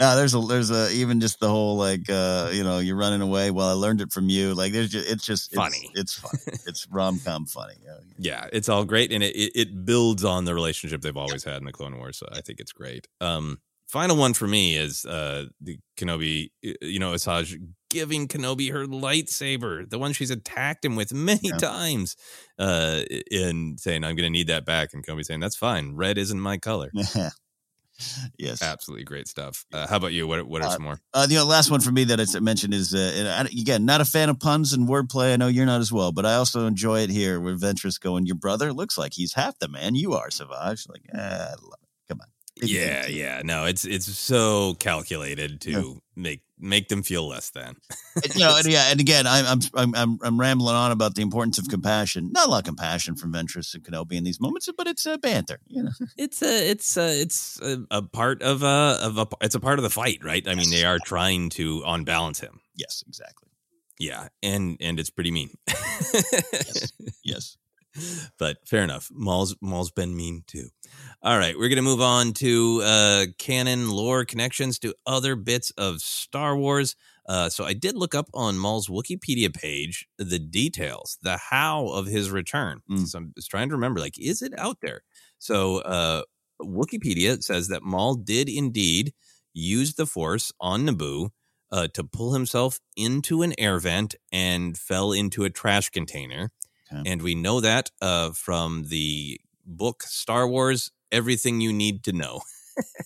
no, there's a there's a even just the whole like uh you know you're running away. Well, I learned it from you. Like there's just it's just Funny. It's, funny. It's rom com funny. Yeah. yeah, it's all great, and it, it it builds on the relationship they've always had in the Clone Wars. So I think it's great. Um, final one for me is uh the Kenobi, you know, Asajj giving Kenobi her lightsaber, the one she's attacked him with many Yeah. times, uh, and saying, "I'm going to need that back," and Kenobi saying, "That's fine. Red isn't my color." yes. Absolutely great stuff. Uh, how about you? What what are Uh, some more? Uh, the last one for me that I mentioned is, uh, again, not a fan of puns and wordplay. I know you're not as well, but I also enjoy it here where Ventress going, Your brother looks like he's half the man you are, Savage. Like, eh, I love it. Big Yeah, yeah. No, it's it's so calculated to Yeah. make make them feel less than. You know, and yeah, and again, I'm, I'm I'm I'm rambling on about the importance of compassion. Not a lot of compassion from Ventress and Kenobi in these moments, but it's a banter. You know, it's a it's a it's a, a part of a of a it's a part of the fight, right? I mean, they are trying to unbalance him. yes, exactly. Yeah, and and it's pretty mean. Yes. but fair enough. Maul's Maul's been mean too. All right, we're gonna move on to uh canon lore connections to other bits of Star Wars. Uh, so I did look up on Maul's Wikipedia page the details, the how of his return. Mm. So I'm just trying to remember, like, is it out there? So uh, Wikipedia says that Maul did indeed use the Force on Naboo uh, to pull himself into an air vent and fell into a trash container. Okay. And we know that uh, from the book Star Wars Everything You Need to Know.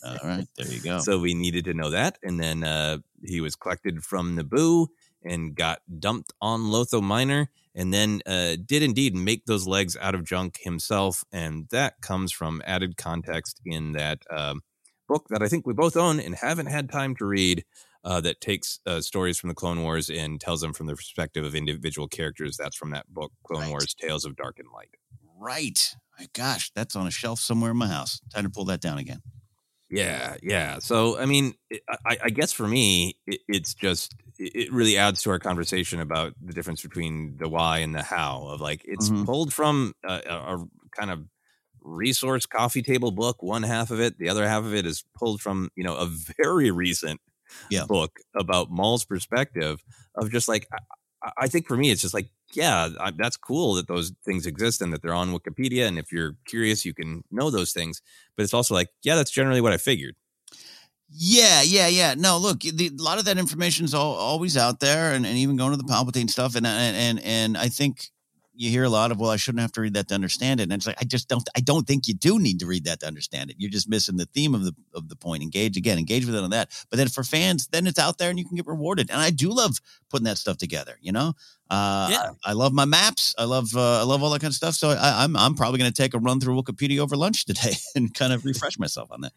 All right, there you go. So we needed to know that. And then uh, he was collected from Naboo and got dumped on Lotho Minor and then uh, did indeed make those legs out of junk himself. And that comes from added context in that um, book that I think we both own and haven't had time to read. Uh, that takes uh, stories from the Clone Wars and tells them from the perspective of individual characters. That's from that book, Clone Right. Wars: Tales of Dark and Light. right. My gosh, that's on a shelf somewhere in my house. Time to pull that down again. Yeah, yeah. So I mean, I, I guess for me, it, it's just it really adds to our conversation about the difference between the why and the how of like it's Mhm. pulled from a, a kind of resource coffee table book one half of it the other half of it is pulled from you know a very recent Yeah. book about Maul's perspective of just like I, I- think for me it's just like yeah I, that's cool that those things exist and that they're on Wikipedia and if you're curious you can know those things but it's also like yeah that's generally what I figured Yeah, yeah, yeah. No, look, the, a lot of that information is all, always out there, and, and even going to the Palpatine stuff, and and and and I think you hear a lot of, well, I shouldn't have to read that to understand it, and it's like I just don't, I don't think you do need to read that to understand it. You're just missing the theme of the of the point. Engage again, engage with it on that. But then for fans, then it's out there, and you can get rewarded. And I do love putting that stuff together. You know, uh, Yeah. I, I love my maps. I love uh, I love all that kind of stuff. So I, I'm I'm probably going to take a run through Wikipedia over lunch today and kind of refresh myself on that.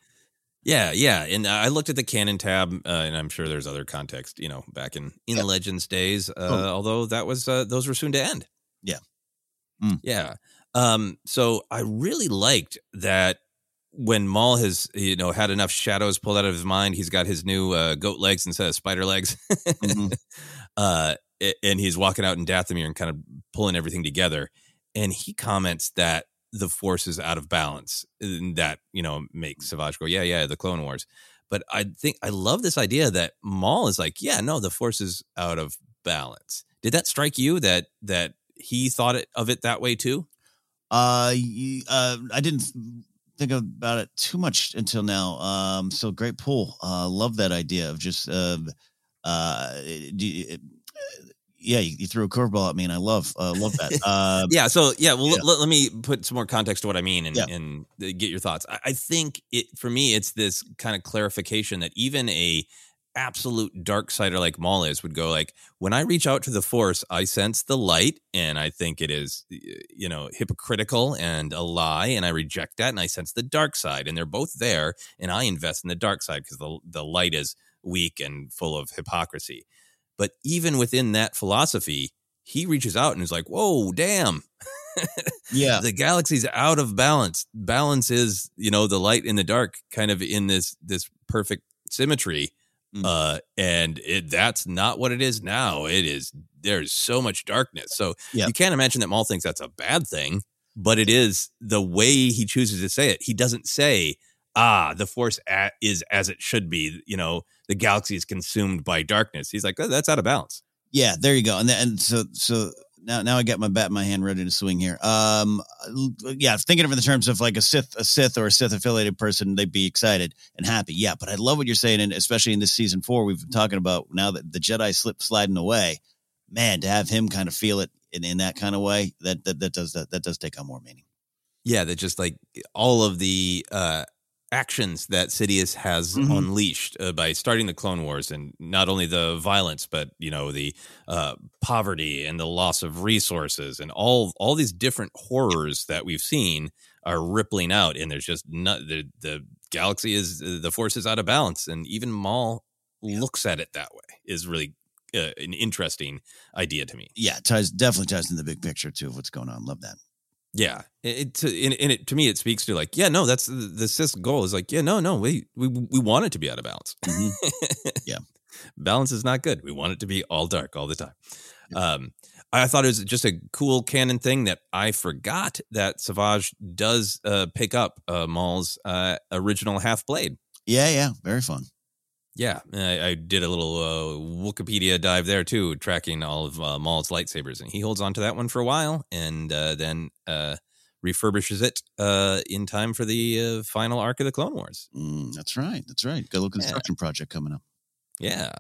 Yeah, yeah, and I looked at the canon tab, uh, and I'm sure there's other context, you know, back in in Yeah. Legends days. Uh, Oh. Although that was uh, those were soon to end. Yeah. Mm. yeah. Um, so I really liked that when Maul has you know had enough shadows pulled out of his mind, he's got his new uh, goat legs instead of spider legs. Mhm. uh, and he's walking out in Dathomir and kind of pulling everything together. And he comments that the force is out of balance. And that, you know, makes Savage go, yeah, yeah, the Clone Wars. But I think I love this idea that Maul is like, yeah, no, the force is out of balance. Did that strike you that that he thought it, of it that way too? Uh, uh, I didn't think about it too much until now. Um, so great pull. Uh, love that idea of just, uh, uh, do yeah, you, you threw a curveball at me, and I love, uh, love that. Uh, yeah so yeah well yeah. Let, let me put some more context to what i mean and, Yeah. and uh, get your thoughts I, I think it for me it's this kind of clarification that even a absolute dark sider like Maul is would go like when i reach out to the force i sense the light and i think it is you know hypocritical and a lie and i reject that and i sense the dark side and they're both there and i invest in the dark side because the, the light is weak and full of hypocrisy. But even within that philosophy he reaches out and is like whoa damn. Yeah, the galaxy's out of balance. Balance is you know the light and the dark kind of in this this perfect symmetry Mm. uh and it that's not what it is now it is there's so much darkness so Yeah. you can't imagine that Maul thinks that's a bad thing but it is the way he chooses to say it he doesn't say ah the force a- is as it should be you know the galaxy is consumed by darkness he's like oh, that's out of balance yeah. There you go. And then, and so, so now, now I got my bat in my hand, ready to swing here. Um, yeah, thinking of it in terms of like a Sith, a Sith or a Sith affiliated person, they'd be excited and happy. Yeah, but I love what you're saying, and especially in this season four, we've been talking about now that the Jedi slip sliding away. Man, to have him kind of feel it in, in that kind of way, that that that does that that does take on more meaning. Yeah, that just like all of the uh, actions that Sidious has Mhm. unleashed uh, by starting the Clone Wars, and not only the violence, but you know the uh, poverty and the loss of resources, and all all these different horrors that we've seen are rippling out, and there's just not the the galaxy is the force is out of balance, and even Maul looks at it that way is really uh, an interesting idea to me. Yeah, ties definitely ties in the big picture too of what's going on. Love that. Yeah, it, it to in, in it to me it speaks to like yeah no that's the, the Sith goal is like yeah no no we we we want it to be out of balance. Mhm. Yeah. balance is not good. We want it to be all dark all the time. Um, I thought it was just a cool canon thing that I forgot that Savage does uh, pick up uh, Maul's uh, original half blade. Yeah, yeah, very fun. Yeah, I, I did a little uh, Wikipedia dive there too, tracking all of uh, Maul's lightsabers, and he holds on to that one for a while, and uh, then uh, refurbishes it uh, in time for the uh, final arc of the Clone Wars. Mm, that's right. That's right. Got a little construction project coming up. Yeah.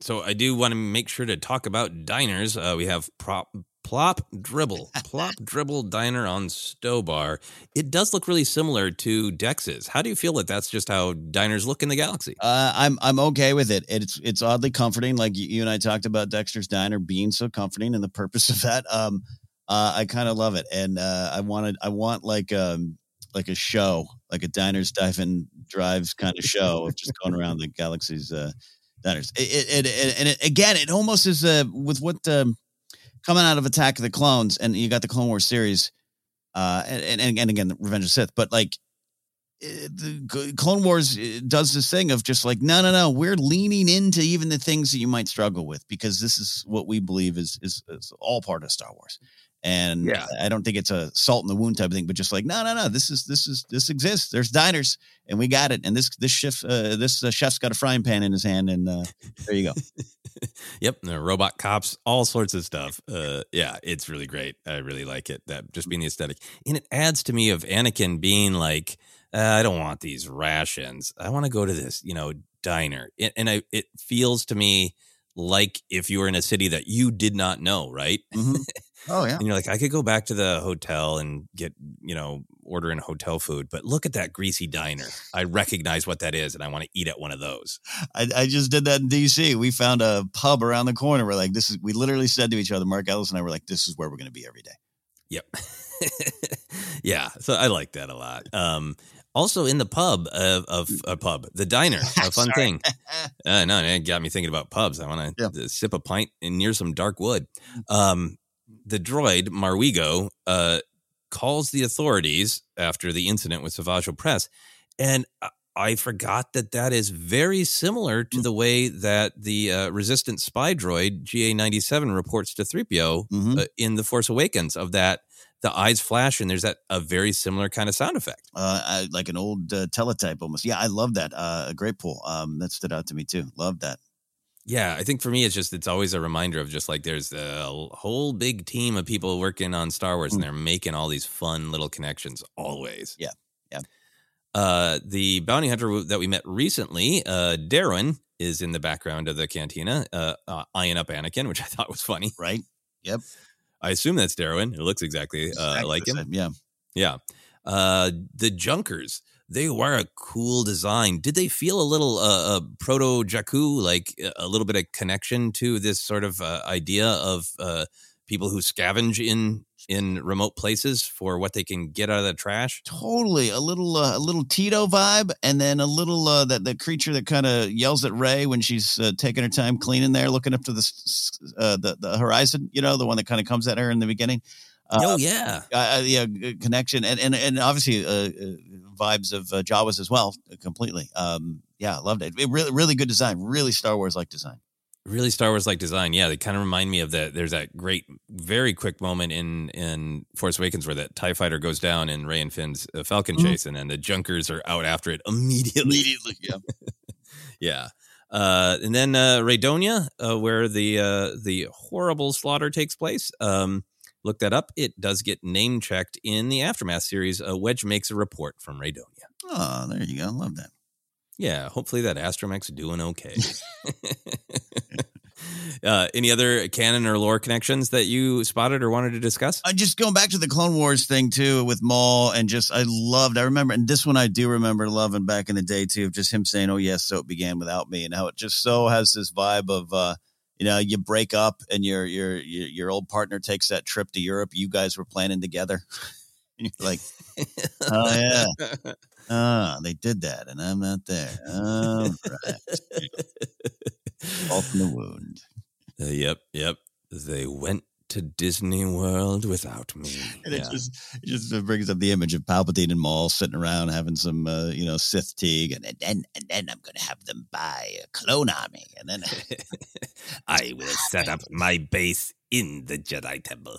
So I do want to make sure to talk about diners. Uh, we have prop. Plop Dribble, Plop Dribble Diner on Stobar. It does look really similar to Dex's. How do you feel that that's just how diners look in the galaxy? Uh, I'm I'm okay with it. It's it's oddly comforting. Like you, and I talked about Dexter's Diner being so comforting and the purpose of that. Um, uh, I kind of love it, and uh, I wanted I want like um like a show, like a diners diving drives kind of show of just going around the galaxy's uh, diners. It, it, it, and it, again, it almost is uh, with what um, coming out of Attack of the Clones, and you got the Clone Wars series, uh, and and, and again, Revenge of Sith, but like the Clone Wars uh, does this thing of just like, no, no, no, we're leaning into even the things that you might struggle with because this is what we believe is is, is all part of Star Wars. And Yeah. I don't think it's a salt in the wound type of thing, but just like, no, no, no, this is this is this exists. There's diners, and we got it. And this this chef uh, this uh, chef's got a frying pan in his hand, and uh, there you go. Yep, the robot cops, all sorts of stuff. Uh, yeah, it's really great. I really like it. That just being the aesthetic, and it adds to me of Anakin being like, uh, I don't want these rations. I want to go to this, you know, diner. It, and I, it feels to me like if you were in a city that you did not know, right? Oh yeah. And you're like, I could go back to the hotel and get, you know, order in hotel food, but look at that greasy diner. I recognize what that is, and I want to eat at one of those. I, I just did that in DC. We found a pub around the corner. We're like, this is. We literally said to each other, Mark Ellis and I were like, this is where we're going to be every day. Yep. yeah. So I like that a lot. Um, also in the pub of, of a pub, the diner, a fun thing. Uh, no, it got me thinking about pubs. I want to sip a pint and near some dark wood. Um, the droid Marwigo uh, calls the authorities after the incident with Savage Opress, and I- forgot that that is very similar to the way that the uh, resistant spy droid GA97 reports to 3PO Mhm. uh, in The Force Awakens of that the eyes flash and there's that a very similar kind of sound effect. Uh, I, like an old uh, teletype almost. Yeah, I love that. Uh, a great pull. Um, that stood out to me too. Love that. Yeah, I think for me it's just it's always a reminder of just like there's a whole big team of people working on Star Wars and they're making all these fun little connections always. Yeah. Yeah. Uh, the bounty hunter that we met recently, uh, Derrown, is in the background of the cantina, uh, uh, eyeing up Anakin, which I thought was funny. Right. Yep. I assume that's Derrown. It looks exactly, uh, Exactly like him. same, Yeah. Yeah. Uh, the Junkers, they were a cool design. Did they feel a little uh, uh, proto Jakku, like uh, a little bit of connection to this sort of uh, idea of uh, people who scavenge in in remote places for what they can get out of the trash? Totally. A little uh, a little Teedo vibe, and then a little uh, that the creature that kind of yells at Rey when she's uh, taking her time cleaning there, looking up to the uh, the the horizon. You know, the one that kind of comes at her in the beginning. Uh, oh yeah, uh, yeah, connection, and and and obviously uh, vibes of uh, Jawas as well, uh, completely. Um, yeah, loved it. it. Really, really good design. Really Star Wars like design. really Star Wars like design. Yeah, they kind of remind me of that. There's that great, very quick moment in in Force Awakens where that Tie Fighter goes down in Rey and Finn's uh, Falcon Mhm. chase, and then the Junkers are out after it immediately. Immediately, yeah. Yeah. Uh, and then uh, Raydonia, uh, where the uh, the horrible slaughter takes place. Um, look that up. It does get name checked in the aftermath series. Uh, Wedge makes a report from Raydonia. Oh, there you go. Love that. Yeah, hopefully that astromech's doing okay. uh, any other canon or lore connections that you spotted or wanted to discuss? I just going back to the Clone Wars thing too with Maul and just I loved I remember and this one I do remember loving back in the day too of just him saying oh yes so it began without me and how it just so has this vibe of uh you know you break up and your your your, your old partner takes that trip to Europe you guys were planning together. And you're like oh yeah. Ah they did that and I'm not there. All right. In the wound. Uh, yep, yep. They went to Disney World without me. And it Yeah. just it just brings up the image of Palpatine and Maul sitting around having some uh, you know Sith tea, and then and then I'm going to have them buy a clone army, and then I will set up my base in the Jedi Temple.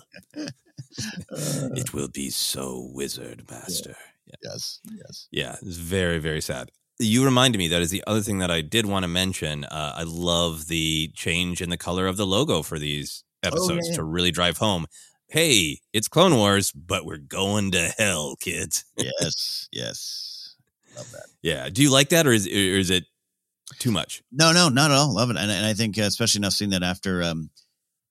it will be so wizard, Master. yes, yes. Yeah, it's very, very sad. You reminded me that is the other thing that I did want to mention. Uh, I love the change in the color of the logo for these episodes yeah. to really drive home. Hey, it's Clone Wars, but we're going to hell, kids. yes, yes. Love that. Yeah. Do you like that, or is or is it too much? No, no, not at all. Love it, and, and I think uh, especially now seeing that after um,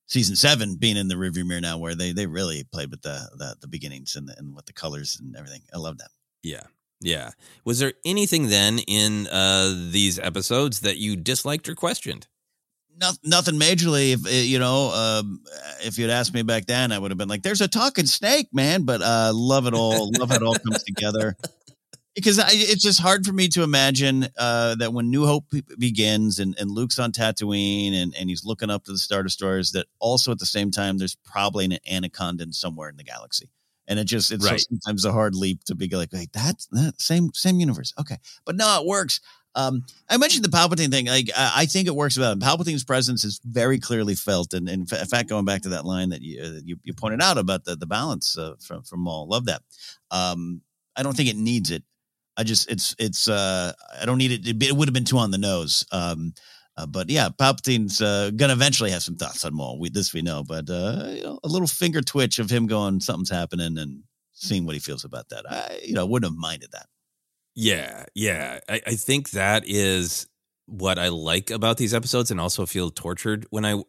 season seven being in the rearview mirror now, where they they really played with the the, the beginnings and the, and with the colors and everything. I love that. Yeah. Yeah. Was there anything then in uh, these episodes that you disliked or questioned? No, nothing majorly. If uh, you know, um, if you'd asked me back then, I would have been like, "There's a talking snake, man." But uh, love it all. love it all comes together. Because I, it's just hard for me to imagine uh, that when New Hope begins and, and Luke's on Tatooine and, and he's looking up to the Star Destroyers, that also at the same time there's probably an anaconda somewhere in the galaxy. And it just it's Right. so sometimes a hard leap to be like, wait, that's that same same universe. Okay, but no, it works. Um, I mentioned the Palpatine thing. Like, I I think it works well. Palpatine's presence is very clearly felt, and, and in in fact, going back to that line that you uh, you, you pointed out about the the balance uh, from from Maul, love that. Um, I don't think it needs it. I just it's it's uh I don't need it. It, it would have been too on the nose. Um, uh, but yeah, Palpatine's uh, gonna eventually have some thoughts on Maul. We this we know, but uh, you know, a little finger twitch of him going something's happening and seeing what he feels about that. I you know wouldn't have minded that. Yeah, yeah. I, I think that is what I like about these episodes, and also feel tortured when I,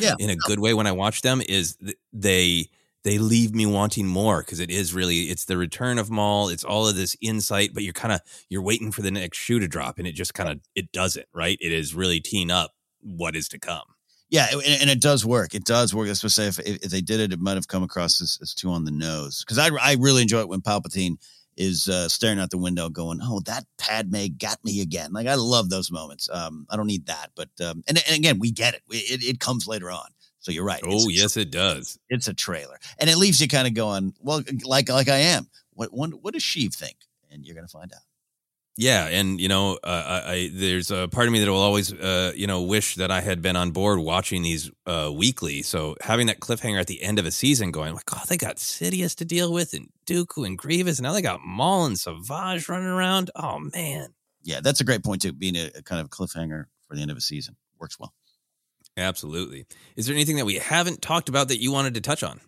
Yeah. in a good way when I watch them. Is th- they they leave me wanting more because it is really it's the return of Maul. It's all of this insight, but you're kind of you're waiting for the next shoe to drop, and it just kind of it doesn't. Right? It is really teeing up what is to come. Yeah, and, and it does work. It does work. I was supposed to say if, if they did it, it might have come across as, as too on the nose. Because I, I really enjoy it when Palpatine is uh, staring out the window, going, "Oh, that Padme got me again." Like I love those moments. Um, I don't need that, but um, and, and again, we get it. it. It comes later on. So you're right. Oh yes, it does. it's a trailer, and it leaves you kind of going, "Well, like like I am. What what, what does Sheev think?" And you're gonna find out. Yeah, and you know, uh, I, I there's a part of me that will always, uh, you know, wish that I had been on board watching these uh, weekly. So having that cliffhanger at the end of a season, going like, oh, they got Sidious to deal with, and Dooku and Grievous, and now they got Maul and Savage running around. Oh man, Yeah, that's a great point too. Being a, a kind of cliffhanger for the end of a season works well. Absolutely. Is there anything that we haven't talked about that you wanted to touch on?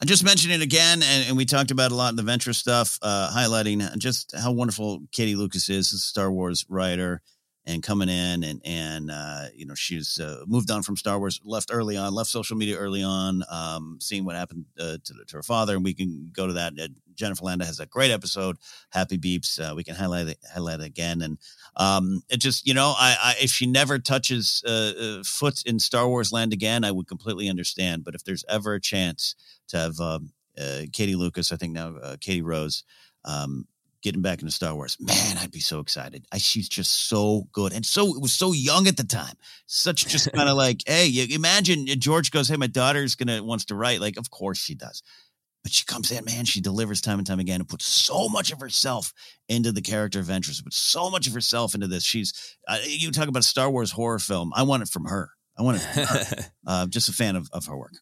I just mentioned it again, and, and we talked about a lot in the Venture stuff, uh, highlighting just how wonderful Katie Lucas is, a Star Wars writer, and coming in and and uh, you know she's uh, moved on from Star Wars, left early on, left social media early on, um, seeing what happened uh, to, to her father, and we can go to that. Jennifer Landa has a great episode, Happy Beeps. Uh, we can highlight it, highlight it again, and um, it just you know, I, I if she never touches uh, uh, foot in Star Wars land again, I would completely understand. But if there's ever a chance to have um, uh, Katie Lucas, I think now uh, Katie Rose, um, getting back into Star Wars. Man, I'd be so excited. I, she's just so good and so it was so young at the time. Such just kind of like, hey, you imagine George goes, hey, my daughter's gonna wants to write. Like, of course she does. But she comes in, man. She delivers time and time again, and puts so much of herself into the character of Ventress. Puts so much of herself into this. She's uh, you talk about a Star Wars horror film. I want it from her. I want it uh, just a fan of, of her work.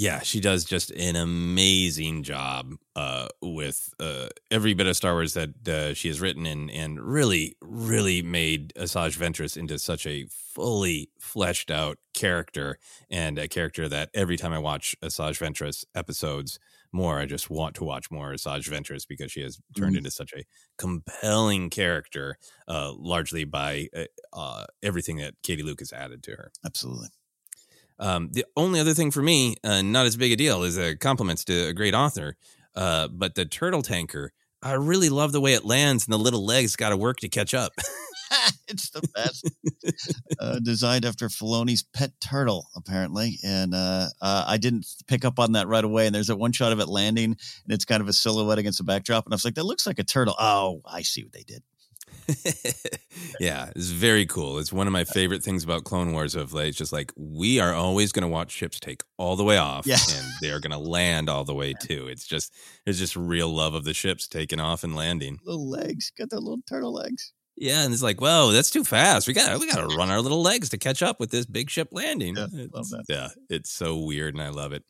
Yeah, she does just an amazing job uh, with uh, every bit of Star Wars that uh, she has written, and and really, really made Asajj Ventress into such a fully fleshed out character, and a character that every time I watch Asajj Ventress episodes more, I just want to watch more Asajj Ventress because she has turned Mhm. into such a compelling character, uh, largely by uh, uh, everything that Katie Luke has added to her. Absolutely. Um, the only other thing for me, uh, not as big a deal, is uh, compliments to a great author. Uh, but the turtle tanker, I really love the way it lands, and the little legs got to work to catch up. it's the best. uh, designed after Filoni's pet turtle, apparently, and uh, uh, I didn't pick up on that right away. And there's that one shot of it landing, and it's kind of a silhouette against the backdrop, and I was like, "That looks like a turtle." Oh, I see what they did. yeah, it's very cool. It's one of my favorite things about Clone Wars. Of like, it's just like we are always going to watch ships take all the way off, Yeah. and they are going to land all the way too. It's just there's just real love of the ships taking off and landing. Little legs, got their little turtle legs. Yeah, and it's like, whoa, that's too fast. We got we got to run our little legs to catch up with this big ship landing. Yeah, It's- love that. Yeah, it's so weird, and I love it.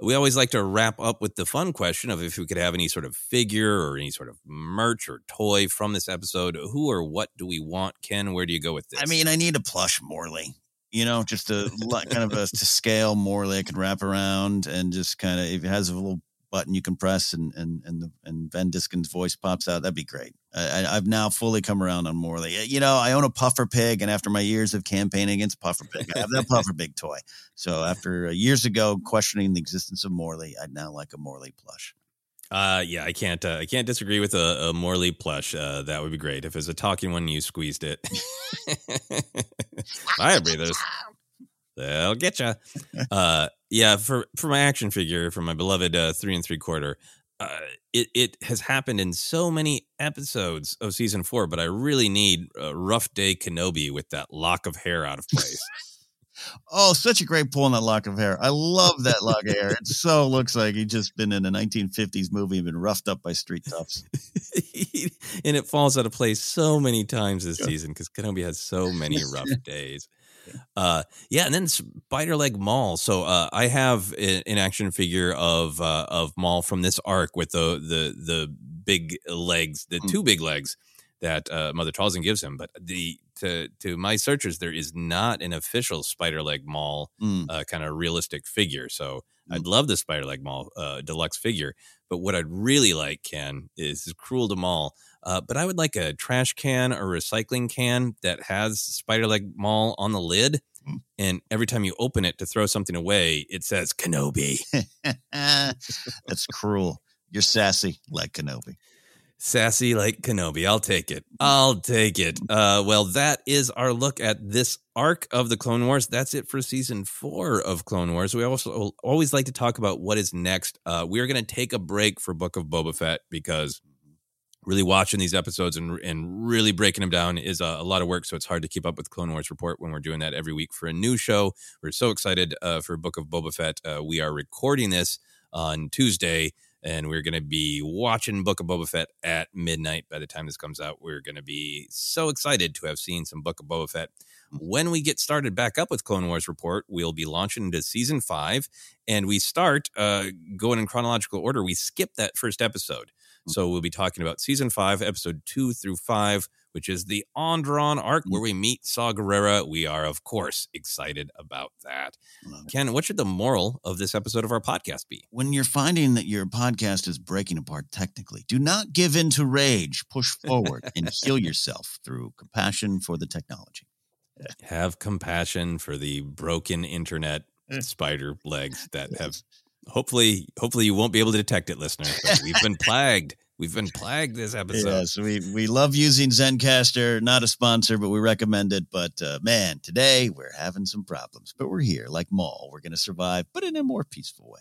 We always like to wrap up with the fun question of if we could have any sort of figure or any sort of merch or toy from this episode. Who or what do we want? Ken, where do you go with this? I mean, I need a plush Morley. You know, just a kind of a to scale Morley I could wrap around and just kind of if it has a little button you can press and and and the, and Van Diskin's voice pops out, that'd be great. I, I've now fully come around on Morley. You know, I own a puffer pig, and after my years of campaigning against puffer pig, I have that puffer pig toy. So after uh, years ago questioning the existence of Morley, I'd now like a Morley plush. Uh, yeah, I can't. Uh, I can't disagree with a, a Morley plush. Uh, that would be great if it's a talking one. You squeezed it. Fire breathers. They'll get you. Uh, yeah, for for my action figure, for my beloved uh, three and three quarter. Uh, it it has happened in so many episodes of season four, but I really need a rough day Kenobi with that lock of hair out of place. Oh, such a great pull on that lock of hair. I love that lock of hair. It so looks like he's just been in a 1950s movie and been roughed up by street toughs. and it falls out of place so many times this season because Kenobi has so many rough days. Uh, yeah, and then Spider Leg Maul. So uh, I have an action figure of uh, of Maul from this arc with the the the big legs, the Mm. two big legs that uh, Mother Talzin gives him. But the to to my searchers, there is not an official Spider Leg Maul Mm. uh, kind of realistic figure. So I'd love the Spider Leg Maul uh, deluxe figure. But what I'd really like, Ken, is cruel to Maul. Uh, but I would like a trash can or recycling can that has Spider Leg Maul on the lid. And every time you open it to throw something away, it says Kenobi. That's cruel. You're sassy like Kenobi. Sassy like Kenobi. I'll take it. I'll take it. Uh, well, that is our look at this arc of the Clone Wars. That's it for season four of Clone Wars. We also always like to talk about what is next. Uh, we are going to take a break for Book of Boba Fett because really watching these episodes and, and really breaking them down is a, a lot of work. So it's hard to keep up with Clone Wars Report when we're doing that every week for a new show. We're so excited uh, for Book of Boba Fett. Uh, we are recording this on Tuesday and we're going to be watching Book of Boba Fett at midnight by the time this comes out. We're going to be so excited to have seen some Book of Boba Fett. When we get started back up with Clone Wars Report, we'll be launching into season five, and we start uh, going in chronological order. We skip that first episode. Mm. So we'll be talking about season five, episode two through five, which is the Onderon arc mm. where we meet Saw Gerrera. We are, of course, excited about that. Ken, what should the moral of this episode of our podcast be? When you're finding that your podcast is breaking apart technically, do not give in to rage. Push forward and heal yourself through compassion for the technology. Have compassion for the broken internet eh. spider legs that have hopefully hopefully you won't be able to detect it, listener. We've been plagued. We've been plagued this episode. Yes, we, we love using Zencastr. Not a sponsor, but we recommend it. But uh, man, today we're having some problems. But we're here, like Maul. We're going to survive, but in a more peaceful way.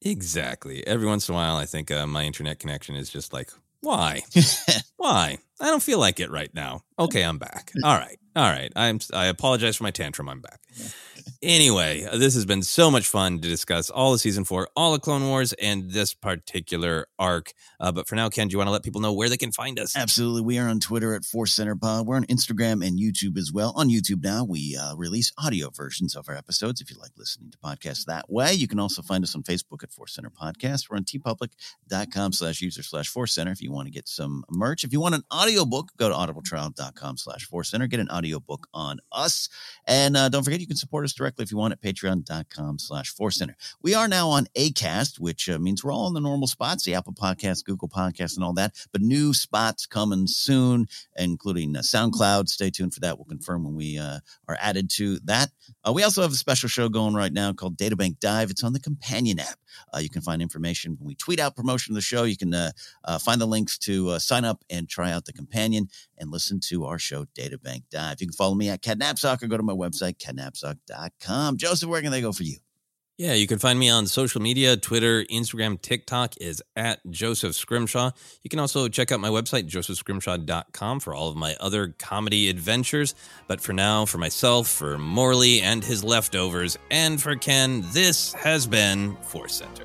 Exactly. Every once in a while, I think uh, my internet connection is just like, why? why? I don't feel like it right now. Okay, I'm back. All right. All right. I'm I apologize for my tantrum. I'm back. Anyway, uh, this has been so much fun to discuss all of season four, all of Clone Wars, and this particular arc. Uh, but for now, Ken, do you want to let people know where they can find us? Absolutely. We are on Twitter at Force Center Pod. We're on Instagram and YouTube as well. On YouTube now, we uh, release audio versions of our episodes if you like listening to podcasts that way. You can also find us on Facebook at Force Center Podcast. We're on teepublic.com slash user slash Force Center if you want to get some merch. If you want an audiobook, go to audibletrial.com slash Force Center. Get an audiobook on us. And uh, don't forget, you can support us directly if you want at patreon.com slash Force Center. We are now on ACAST, which uh, means we're all in the normal spots, the Apple Podcast, Google Podcast, and all that. But new spots coming soon, including uh, SoundCloud. Stay tuned for that. We'll confirm when we uh, are added to that. Uh, we also have a special show going right now called Databank Dive. It's on the companion app. Uh, you can find information when we tweet out promotion of the show. You can uh, uh, find the links to sign up and try out the companion and listen to our show, Databank Dive. You can follow me at KenNapzok or go to my website, kennapzok.com. Joseph, where can they go for you? Yeah, you can find me on social media Twitter, Instagram, TikTok is at Joseph Scrimshaw. You can also check out my website, josephscrimshaw.com, for all of my other comedy adventures. But for now, for myself, for Morley and his leftovers, and for Ken, this has been Force Center.